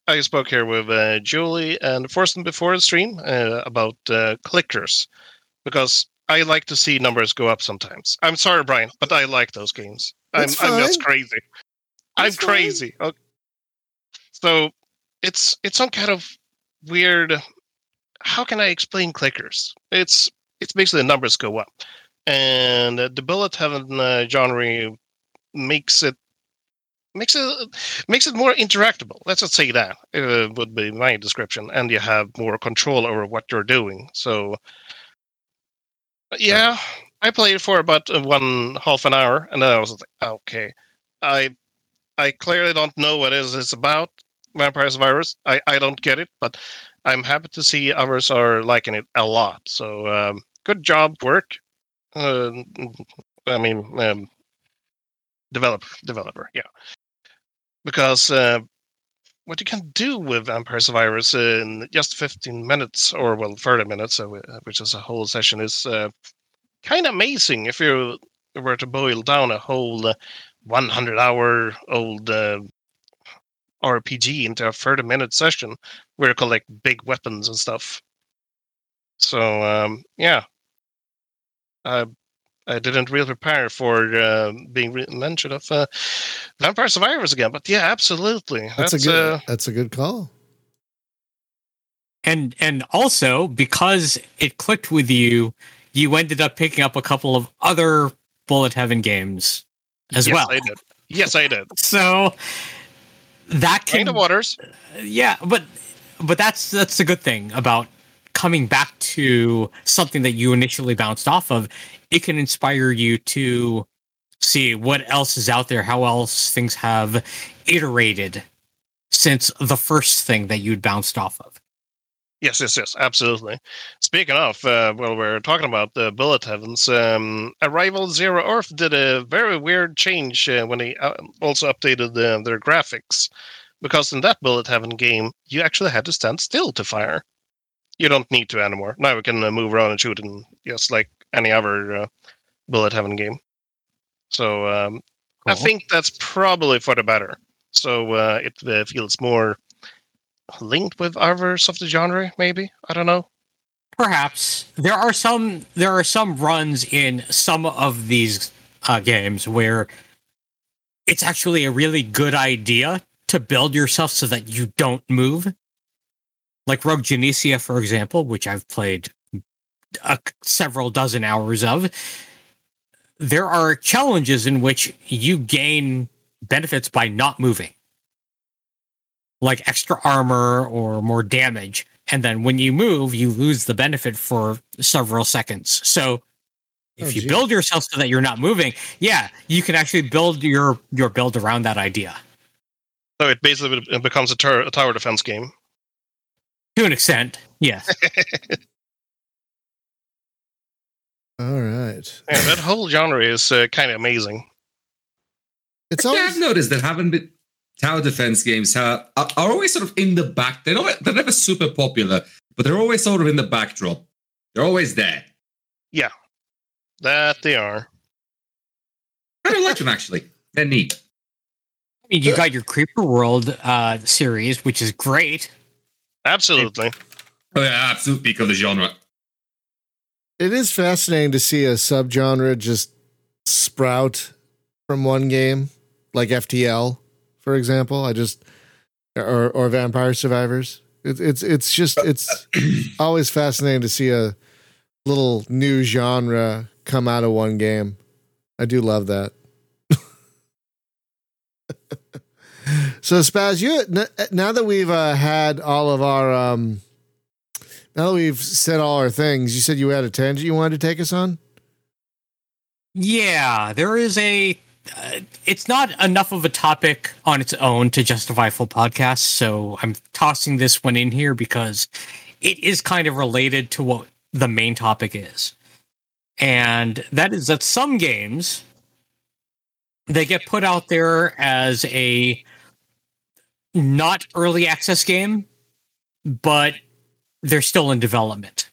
I spoke here with uh, Julie and Forsten before the stream uh, about uh, clickers because I like to see numbers go up sometimes. I'm sorry, Brian, but I like those games. I'm, That's I'm just crazy. I'm fine. crazy. Okay. So it's it's some kind of weird. How can I explain clickers? It's it's basically the numbers go up, and the bullet heaven uh, genre makes it makes it makes it more interactable. Let's just say that uh, would be my description, and you have more control over what you're doing. So, yeah, I played for about uh, one half an hour, and then I was like, okay, I I clearly don't know what it is it's about. Vampire virus. I I don't get it, but I'm happy to see others are liking it a lot. So, um, good job, work. Uh, I mean, um, develop developer, yeah because uh, what you can do with Vampire Survivors in just 15 minutes, or well, 30 minutes, uh, which is a whole session, is uh, kind of amazing if you were to boil down a whole uh, 100 hour old uh, RPG into a 30 minute session where you collect big weapons and stuff. So, um, yeah. I I didn't really prepare for uh, being re- mentioned of uh, Vampire Survivors again, but yeah, absolutely. That's, a good. uh, that's a good call. and and also because it clicked with you, you ended up picking up a couple of other Bullet Heaven games as yes, well. I did. Yes, I did. So that Kind can of waters. yeah, but but that's that's the good thing about coming back to something that you initially bounced off of. It can inspire you to see what else is out there, how else things have iterated since the first thing that you'd bounced off of. Yes, yes, yes, absolutely. Speaking of, uh, well, we're talking about the Bullet Heavens. Um, Arrival Zero Earth did a very weird change uh, when they uh, also updated uh, their graphics. Because in that Bullet Heaven game, you actually had to stand still to fire. You don't need to anymore. Now we can uh, move around and shoot and just like any other uh, Bullet Heaven game. So um, I think that's probably for the better. So uh, it uh, feels more linked with others of the genre, maybe. I don't know. Perhaps there are some there are some runs in some of these uh, games where it's actually a really good idea to build yourself so that you don't move. Like Rogue Genesia, for example, which I've played a, several dozen hours of. There are challenges in which you gain benefits by not moving, like extra armor or more damage and then when you move you lose the benefit for several seconds so if Oh, you geez. build yourself so that you're not moving yeah you can actually build your your build around that idea So it basically becomes a, tur- a tower defense game. to an extent yes All right. Yeah, that whole genre is uh, kind of amazing. It's Yeah, I've noticed that haven't been tower defense games have, are, are always sort of in the back. They're not, they're never super popular, but they're always sort of in the backdrop. They're always there. Yeah, that they are. I don't like them actually. They're neat. i mean you got your creeper world uh series which is great Absolutely. Oh yeah, absolute peak of the genre. It is fascinating to see a subgenre just sprout from one game, like FTL, for example. I just or or Vampire Survivors. It's it's it's just it's always fascinating to see a little new genre come out of one game. I do love that. so Spaz, you now that we've uh, had all of our um, now that we've said all our things, you said you had a tangent you wanted to take us on. Yeah, there is a. Uh, it's not enough of a topic on its own to justify full podcasts, so I'm tossing this one in here because it is kind of related to what the main topic is, and that is that some games they get put out there as a not early access game, but they're still in development,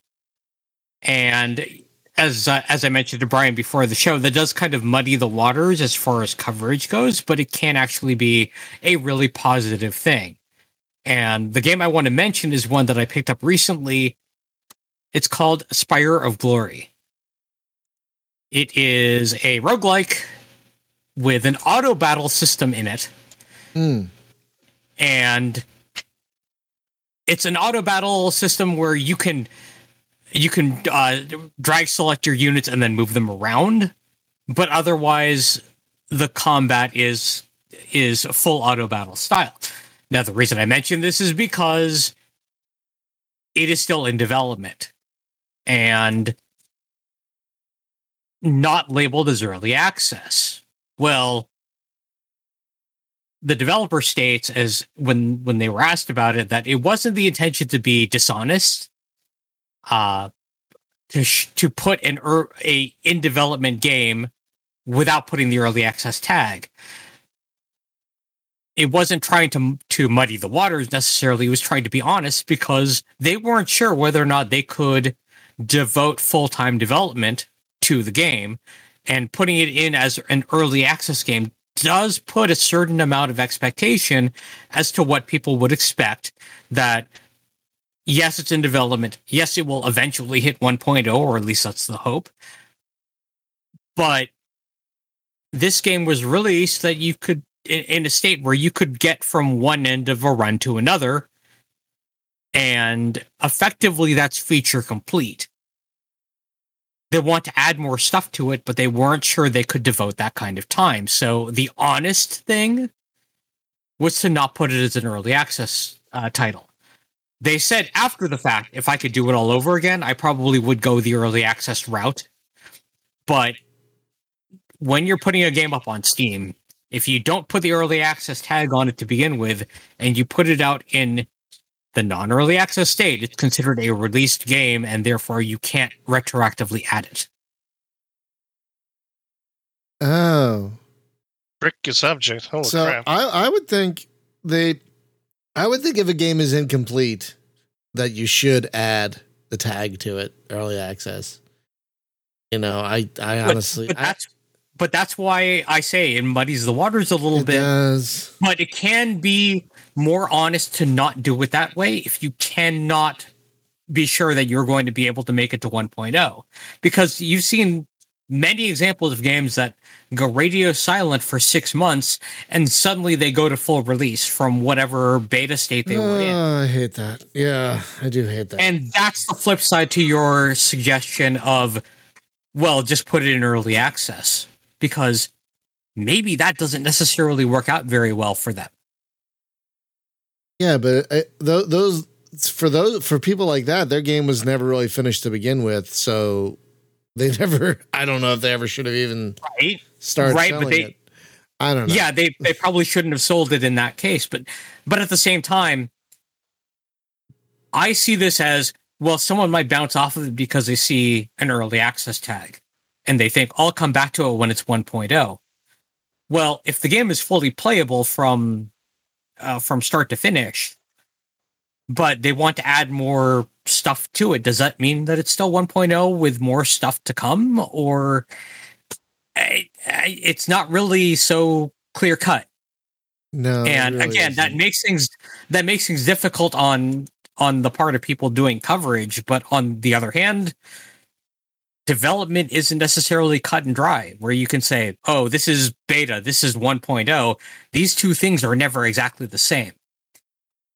and as uh, as I mentioned to Brian before the show, that does kind of muddy the waters as far as coverage goes, but it can actually be a really positive thing. And the game I want to mention is one that I picked up recently. It's called Spire of Glory. It is a roguelike with an auto battle system in it. Hmm. And it's an auto battle system where you can you can uh, drag select your units and then move them around, but otherwise the combat is is full auto battle style. Now the reason I mention this is because it is still in development and not labeled as early access. Well, the developer states as when when they were asked about it that it wasn't the intention to be dishonest uh to sh- to put an er- a in development game without putting the early access tag. It wasn't trying to to muddy the waters necessarily. It was trying to be honest because they weren't sure whether or not they could devote full-time development to the game and putting it in as an early access game does put a certain amount of expectation as to what people would expect that yes it's in development. Yes it will eventually hit 1.0 or at least that's the hope. But this game was released that you could in, a state where you could get from one end of a run to another and effectively that's feature complete they want to add more stuff to it, but they weren't sure they could devote that kind of time. So the honest thing was to not put it as an early access uh, title. They said after the fact, if I could do it all over again, I probably would go the early access route. But when you're putting a game up on Steam, if you don't put the early access tag on it to begin with, and you put it out in the non-early access state, it's considered a released game, and therefore you can't retroactively add it. Oh, Tricky subject. Holy so crap. I I would think they, I would think if a game is incomplete, that you should add the tag to it, early access. You know, I I honestly, but I- that's but that's why I say it muddies the waters a little it bit. does. But it can be more honest to not do it that way if you cannot be sure that you're going to be able to make it to 1.0. Because you've seen many examples of games that go radio silent for six months and suddenly they go to full release from whatever beta state they were in. Oh, I hate that. Yeah, I do hate that. And that's the flip side to your suggestion of, well, just put it in early access because maybe that doesn't necessarily work out very well for them. Yeah, but uh, th- those for those for people like that, their game was never really finished to begin with, so they never. I don't know if they ever should have even Right? started Right, but they- it. I don't know. Yeah, they they probably shouldn't have sold it in that case, but but at the same time, I see this as well. Someone might bounce off of it because they see an early access tag, and they think I'll come back to it when it's 1.0. Well, if the game is fully playable from uh, from start to finish, but they want to add more stuff to it, does that mean that it's still 1.0 with more stuff to come, or I, I, it's not really so clear cut? no. and really again, that isn't. makes things that makes things difficult on on the part of people doing coverage. But on the other hand, development isn't necessarily cut and dry, where you can say, "Oh, this is beta, this is 1.0." These two things are never exactly the same.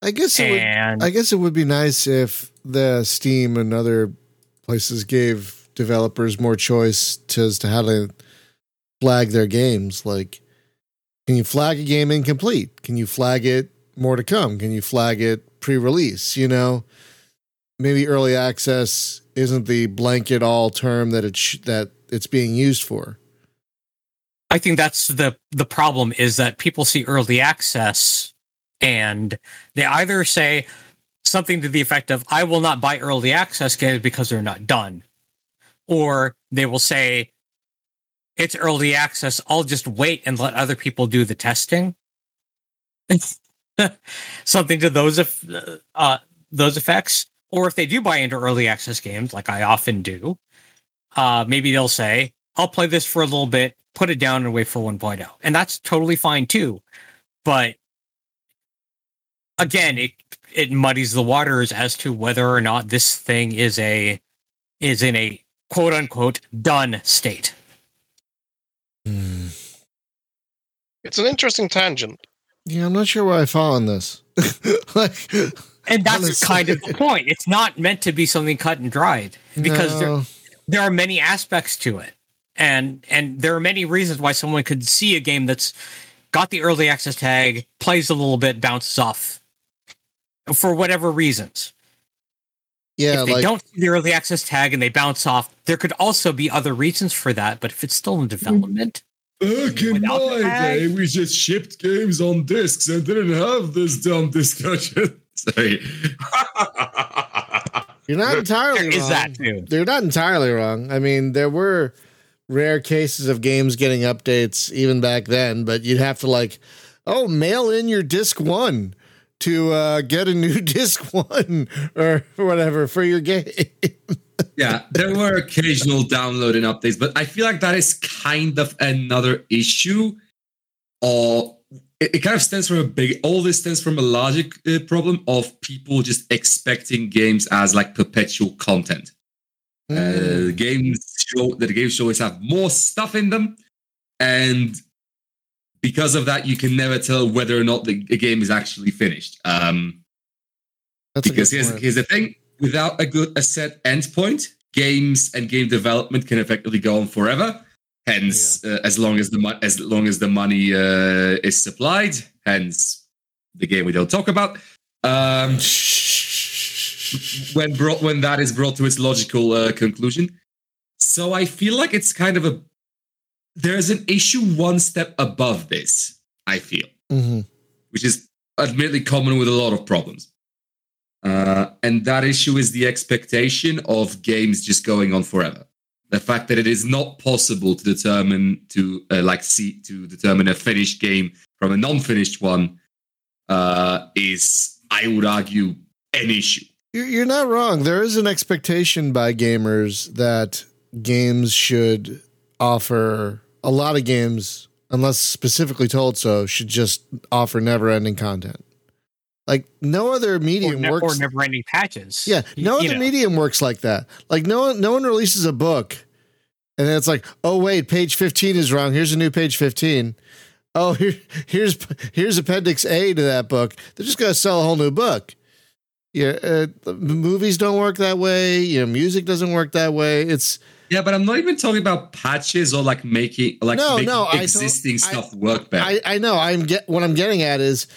I guess it would, I guess it would be nice if the Steam and other places gave developers more choice to, as to how to flag their games. Like, can you flag a game incomplete? Can you flag it more to come? Can you flag it pre-release? You know, maybe early access isn't the blanket all term that it sh- that it's being used for. I think that's the the problem is that people see early access and they either say something to the effect of I will not buy early access games because they're not done. Or they will say it's early access, I'll just wait and let other people do the testing. something to those uh those effects. Or if they do buy into early access games, like I often do, uh, maybe they'll say, I'll play this for a little bit, put it down, and wait for 1.0. And that's totally fine too. But again, it it muddies the waters as to whether or not this thing is a is in a quote unquote done state. Hmm. It's an interesting tangent. Yeah, I'm not sure where I fall on this. like and that's Honestly. kind of the point. It's not meant to be something cut and dried because there, no. there are many aspects to it. And and there are many reasons why someone could see a game that's got the early access tag, plays a little bit, bounces off for whatever reasons. yeah, if they like don't see the early access tag and they bounce off, there could also be other reasons for that. But if it's still in development, Back in my day, we just shipped games on discs and didn't have this dumb discussion. Sorry. you're not entirely there wrong. is that too. They're not entirely wrong. I mean, there were rare cases of games getting updates even back then, but you'd have to like, oh, mail in your disc one to uh, get a new disc one or whatever for your game. yeah, there were occasional downloading updates, but I feel like that is kind of another issue. Or it, it kind of stems from a big. All this stems from a logic uh, problem of people just expecting games as like perpetual content. Mm. Uh, games show that the games always have more stuff in them, and because of that, you can never tell whether or not the, the game is actually finished. Um, That's because here's, here's the thing without a good a set endpoint games and game development can effectively go on forever hence uh, as long as the mo- as long as the money uh, is supplied hence the game we don't talk about um when brought when that is brought to its logical uh, conclusion so i feel like it's kind of a there's an issue one step above this i feel Mhm. which is admittedly common with a lot of problems. Uh, and that issue is the expectation of games just going on forever. The fact that it is not possible to determine to uh, like see to determine a finished game from a non-finished one uh, is, I would argue, an issue. You're, not wrong. There is an expectation by gamers that games should offer a lot of games, unless specifically told so, should just offer never-ending content. Like no other Or, medium works. or never ending patches. Yeah, no You other know. medium works like that. Like no one, no one releases a book, and then it's like, oh wait, page fifteen is wrong. Here's a new page fifteen. Oh, here, here's here's Appendix A to that book. They're just gonna sell a whole new book. Yeah, uh, the movies don't work that way. You know, music doesn't work that way. It's Yeah, but I'm not even talking about patches or like making like No, making no, I don't- existing I- stuff work better. I, I know. I'm get what I'm getting at is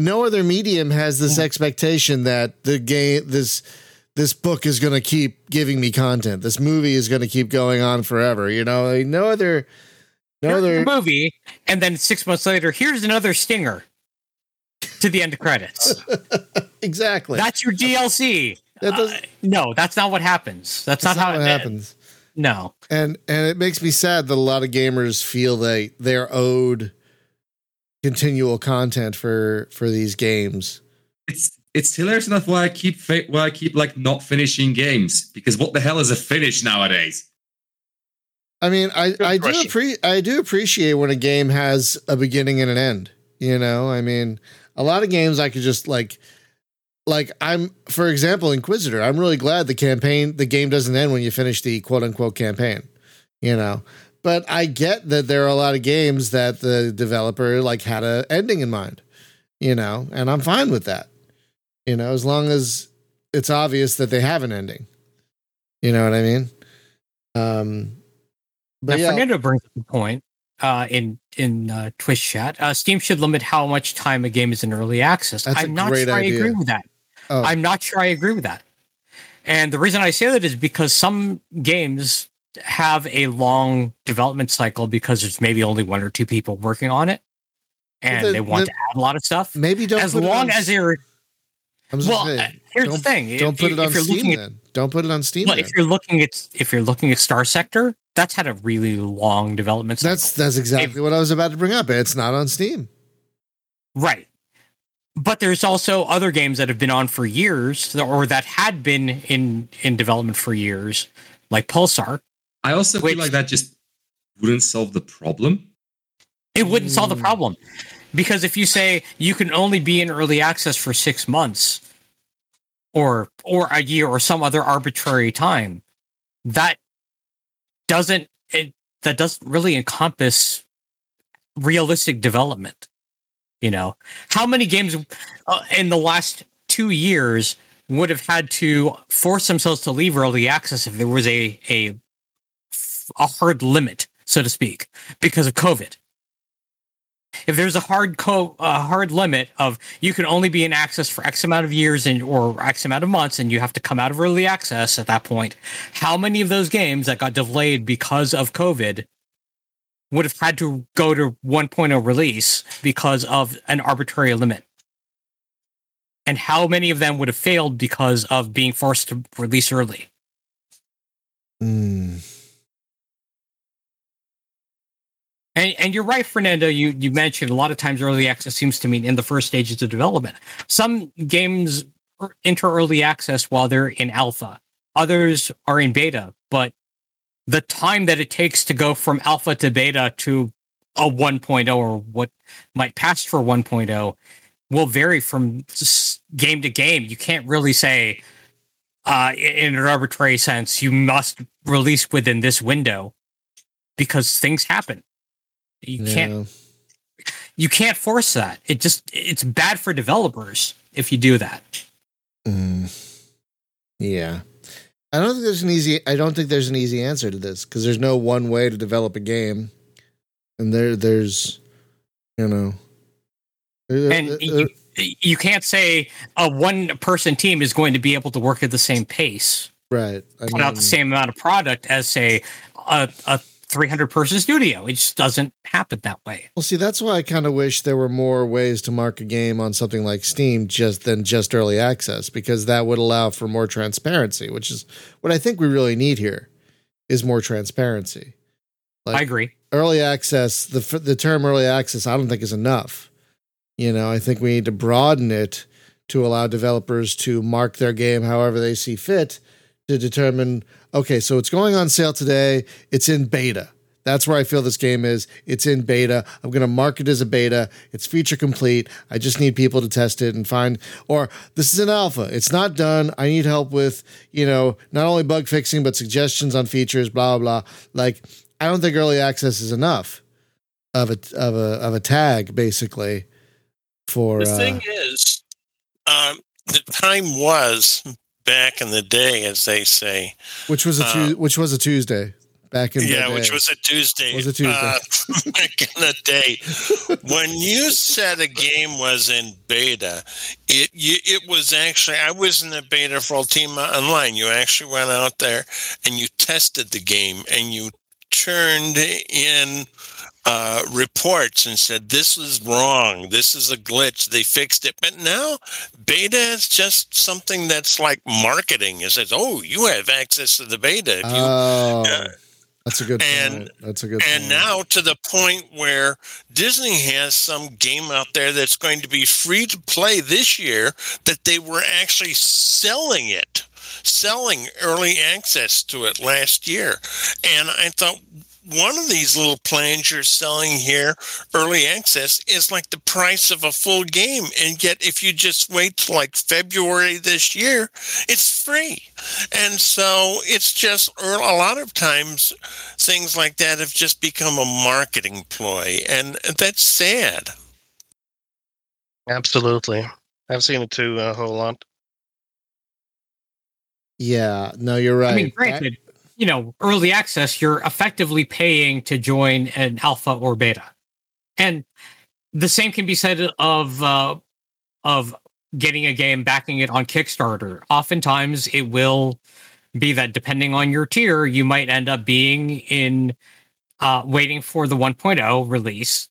no other medium has this expectation that the game this this book is going to keep giving me content. This movie is going to keep going on forever. You know, like, no other no Here's other movie, and then six months later, here's another stinger to the end of credits. exactly. That's your DLC. That Uh, no, that's not what happens. That's, That's not, how what it happens. No. And and it makes me sad that a lot of gamers feel they they're owed continual content for for these games. it's it's hilarious enough why I keep fa- why I keep like not finishing games because what the hell is a finish nowadays? I mean, I I do question. appre- I do appreciate when a game has a beginning and an end. You know, I mean, a lot of games I could just like like I'm for example, Inquisitor. I'm really glad the campaign the game doesn't end when you finish the quote unquote campaign. You know, but I get that there are a lot of games that the developer like had a ending in mind. You know, and I'm fine with that. You know, as long as it's obvious that they have an ending. You know what I mean? Um Now, but yeah, Fernando brings up a point uh, in in uh, Twitch chat. Uh, Steam should limit how much time a game is in early access. That's a I'm not sure I agree with that. Oh. I'm not sure I agree with that. And the reason I say that is because some games have a long development cycle because there's maybe only one or two people working on it, and the- they want the- to add a lot of stuff. maybe don't As put it long on- as I'm well, saying, uh, here's the thing: don't If put it on if you're Steam at then. Don't put it on Steam. Well, then. if you're looking at if you're looking at Starsector, that's had a really long development cycle. That's that's exactly what I was about to bring up. It's not on Steam. right. But there's also other games that have been on for years, or that had been in in development for years, like Pulsar. I also Which- feel like that just wouldn't solve the problem. It wouldn't solve the Mm. problem because if you say you can only be in early access for six months, or or a year, or some other arbitrary time, that doesn't it that doesn't really encompass realistic development. You know, how many games uh, in the last two years would have had to force themselves to leave early access if there was a a a hard limit, so to speak, because of COVID? If there's a hard co- a hard limit of you can only be in access for X amount of years and or X amount of months, and you have to come out of early access at that point, how many of those games that got delayed because of COVID would have had to go to 1.0 release because of an arbitrary limit? And how many of them would have failed because of being forced to release early? Hmm. And, and you're right, Fernando. You you mentioned a lot of times early access seems to mean in the first stages of development. Some games enter early access while they're in alpha. Others are in beta, but the time that it takes to go from alpha to beta to a 1.0 or what might pass for 1.0 will vary from game to game. You can't really say uh, in an arbitrary sense you must release within this window because things happen. You can't you can't force that. It just it's bad for developers if you do that. Mm. Yeah. I don't think there's an easy I don't think there's an easy answer to this because there's no one way to develop a game. And there there's you know there- And there- you, you can't say a one person team is going to be able to work at the same pace, right. I put out the same amount of product as say a, a 300 person studio. It just doesn't happen that way. Well, see, that's why I kind of wish there were more ways to mark a game on something like Steam just than just early access, because that would allow for more transparency, which is what I think we really need here, is more transparency. I agree. early access the the term early access i don't think is enough you know i think we need to broaden it to allow developers to mark their game however they see fit to determine okay so it's going on sale today. It's in beta. That's where i feel this game is. It's in beta. I'm going to mark it as a beta. It's feature complete. I just need people to test it and find or this is an alpha. It's not done. I need help with you know not only bug fixing but suggestions on features blah blah blah. Like I don't think early access is enough of a of a of a tag basically for The uh, thing is, um, the time was back in the day, as they say. which was a uh, which was a Tuesday back in yeah, the which day. was a Tuesday. Was a Tuesday. Uh, back in the day, when you said a game was in beta, it you, it was actually I was in the beta for Ultima Online. You actually went out there and you tested the game and you turned in uh, reports and said this is wrong, this is a glitch. They fixed it, but now beta is just something that's like marketing. It says, "Oh, you have access to the beta." If you oh, uh, that's a good and- point. That's a good and point. now to the point where Disney has some game out there that's going to be free to play this year that they were actually selling it, selling early access to it last year. And I thought one of these little plans you're selling here, early access, is like the price of a full game. And yet, if you just wait till like February this year, it's free. And so it's just er, a lot of times things like that have just become a marketing ploy. And that's sad. Absolutely. I've seen it too a whole lot. yeah, no, you're right. I mean, granted, you know, early access, you're effectively paying to join an alpha or beta, and the same can be said of uh, of getting a game, backing it on Kickstarter. Oftentimes, it will be that depending on your tier, you might end up being in uh, waiting for the 1.0 release,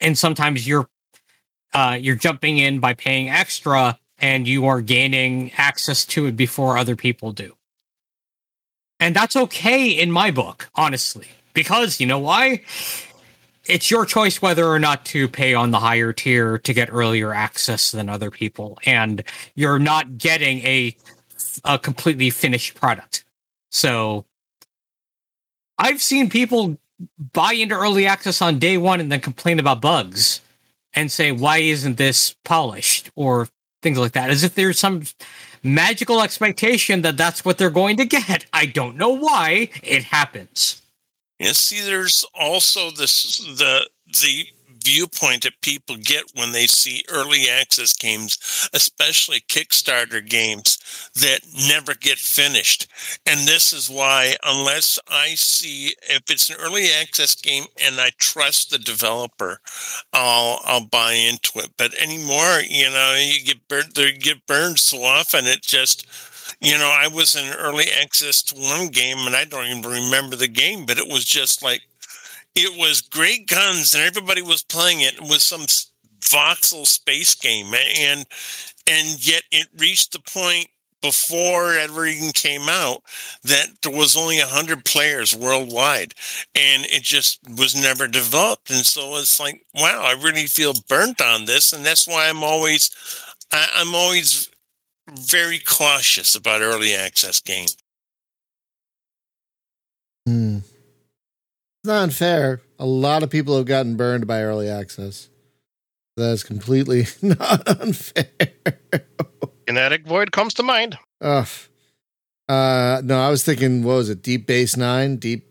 and sometimes you're uh, you're jumping in by paying extra, and you are gaining access to it before other people do. And that's okay in my book, honestly, because you know why? It's your choice whether or not to pay on the higher tier to get earlier access than other people, and you're not getting a a completely finished product. So I've seen people buy into early access on day one and then complain about bugs and say, why isn't this polished or things like that, as if there's some magical expectation that that's what they're going to get. I don't know why it happens. And see, there's also this the the viewpoint that people get when they see early access games, especially Kickstarter games that never get finished. And this is why, unless I see if it's an early access game and I trust the developer, I'll I'll buy into it. But anymore, you know, you get burned, they get burned so often. It just you know, I was in early access to one game and I don't even remember the game, but it was just like it was great guns and everybody was playing it. with some voxel space game and and yet it reached the point before ever even came out that there was only 100 players worldwide and it just was never developed and so it's like wow i really feel burnt on this and that's why i'm always I, i'm always very cautious about early access games Hmm. It's not unfair. A lot of people have gotten burned by early access. That is completely not unfair. Kinetic Void comes to mind. Ugh. Uh, no, I was thinking, what was it? Deep Base Nine, Deep,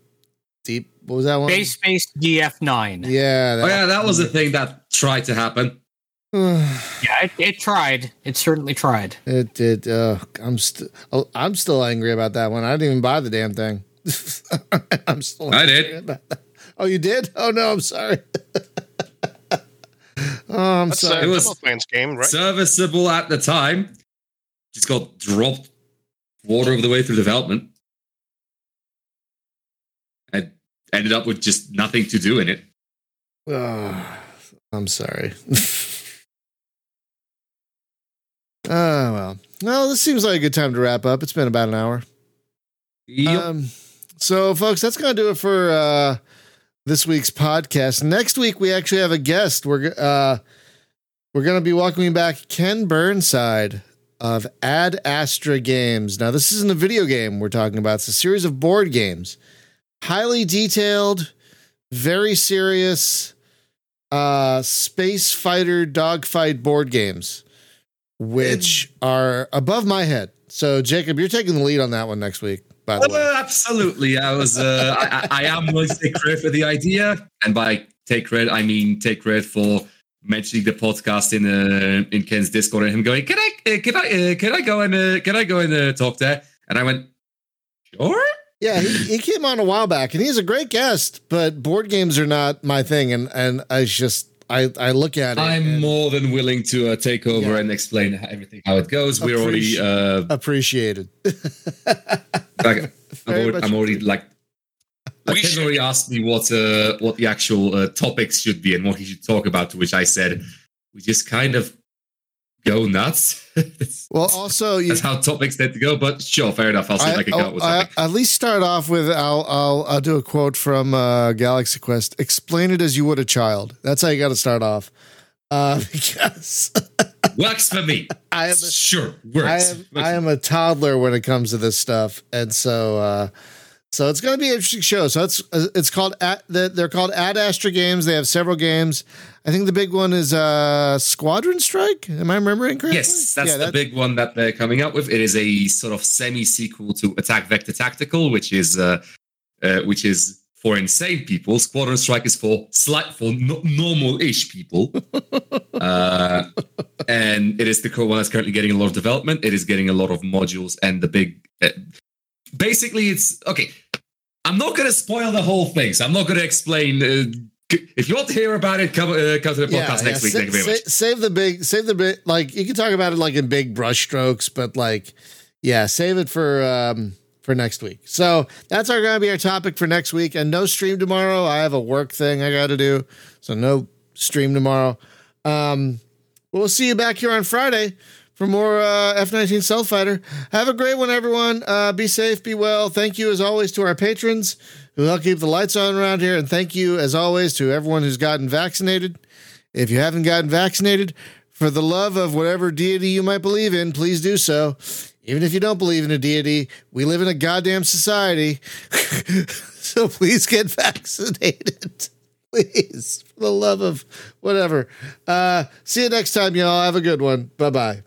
Deep. What was that one? Base Base DF9. Yeah. Oh yeah, that was the thing that tried to happen. Yeah, it, it tried. It certainly tried. It did. Uh, I'm still. I'm still angry about that one. I didn't even buy the damn thing. I'm still. I did. Oh, you did? Oh no, I'm sorry. oh, I'm That's sorry. a It was- Double Fine's game, right? Serviceable at the time. Just got dropped water of the way through development. I ended up with just nothing to do in it. Oh, I'm sorry. Oh well. Well, this seems like a good time to wrap up. It's been about an hour. Yep. Um, so, folks, that's going to do it for uh, this week's podcast. Next week, we actually have a guest. We're uh, we're going to be welcoming back Ken Burnside of Ad Astra Games. Now, this isn't a video game we're talking about; it's a series of board games, highly detailed, very serious, uh, space fighter dogfight board games, which are above my head. So, Jacob, you're taking the lead on that one next week. By the way. Uh, absolutely. I was. Uh, I, I am willing to take credit for the idea, and by take credit, I mean take credit for mentioning the podcast in uh, in Ken's Discord and him going, "Can I? Uh, can I? Uh, can I go and uh, can I go and uh, talk there?" And I went, "Sure." Yeah, he, he came on a while back, and he's a great guest. But board games are not my thing, and and I just I I look at it. I'm and more than willing to uh, take over Yeah. and explain everything how it goes. We're already. Uh, appreciated. like, I'm, already, I'm already like. Like We Ken should- already asked me what uh, what the actual uh, topics should be and what he should talk about. To which I said, we just kind of go nuts. Well, also you. That's how topics tend to go. But sure, fair enough. I'll see if I, I, can come up with I- at least start off with I'll I'll I'll do a quote from uh, Galaxy Quest. Explain it as you would a child. That's how you got to start off. Uh, because Works for me. I am sure I works. am I am a toddler when it comes to this stuff, and so uh, so it's going to be an interesting show. So it's uh, it's called at they're called Ad Astra Games. They have several games. I think the big one is uh, Squadron Strike. Am I remembering correctly? Yes, that's Yeah, the big one that they're coming up with. It is a sort of semi sequel to Attack Vector Tactical, which is uh, uh, which is for insane people. Squadron Strike is for slight for no- normal-ish people, uh, and it is the core one that's currently getting a lot of development. It is getting a lot of modules, and the big uh, basically it's okay. I'm not going to spoil the whole thing, so I'm not going to explain. Uh, if you want to hear about it, come uh, come to the podcast yeah, next week. sa- Thank you very much. sa- Save the big, save the big. Like you can talk about it like in big brushstrokes, but like, yeah, save it for um for next week. So that's our going to be our topic for next week. And no stream tomorrow. I have a work thing I got to do, so no stream tomorrow. Um, we'll see you back here on Friday for more uh, F-19 Stealth Fighter. Have a great one, everyone. Uh, be safe, be well. Thank you, as always, to our patrons who help keep the lights on around here. And thank you, as always, to everyone who's gotten vaccinated. If you haven't gotten vaccinated, for the love of whatever deity you might believe in, please do so. Even if you don't believe in a deity, we live in a goddamn society. so please get vaccinated. Please, for the love of whatever. Uh, see you next time, y'all. Have a good one. Bye bye.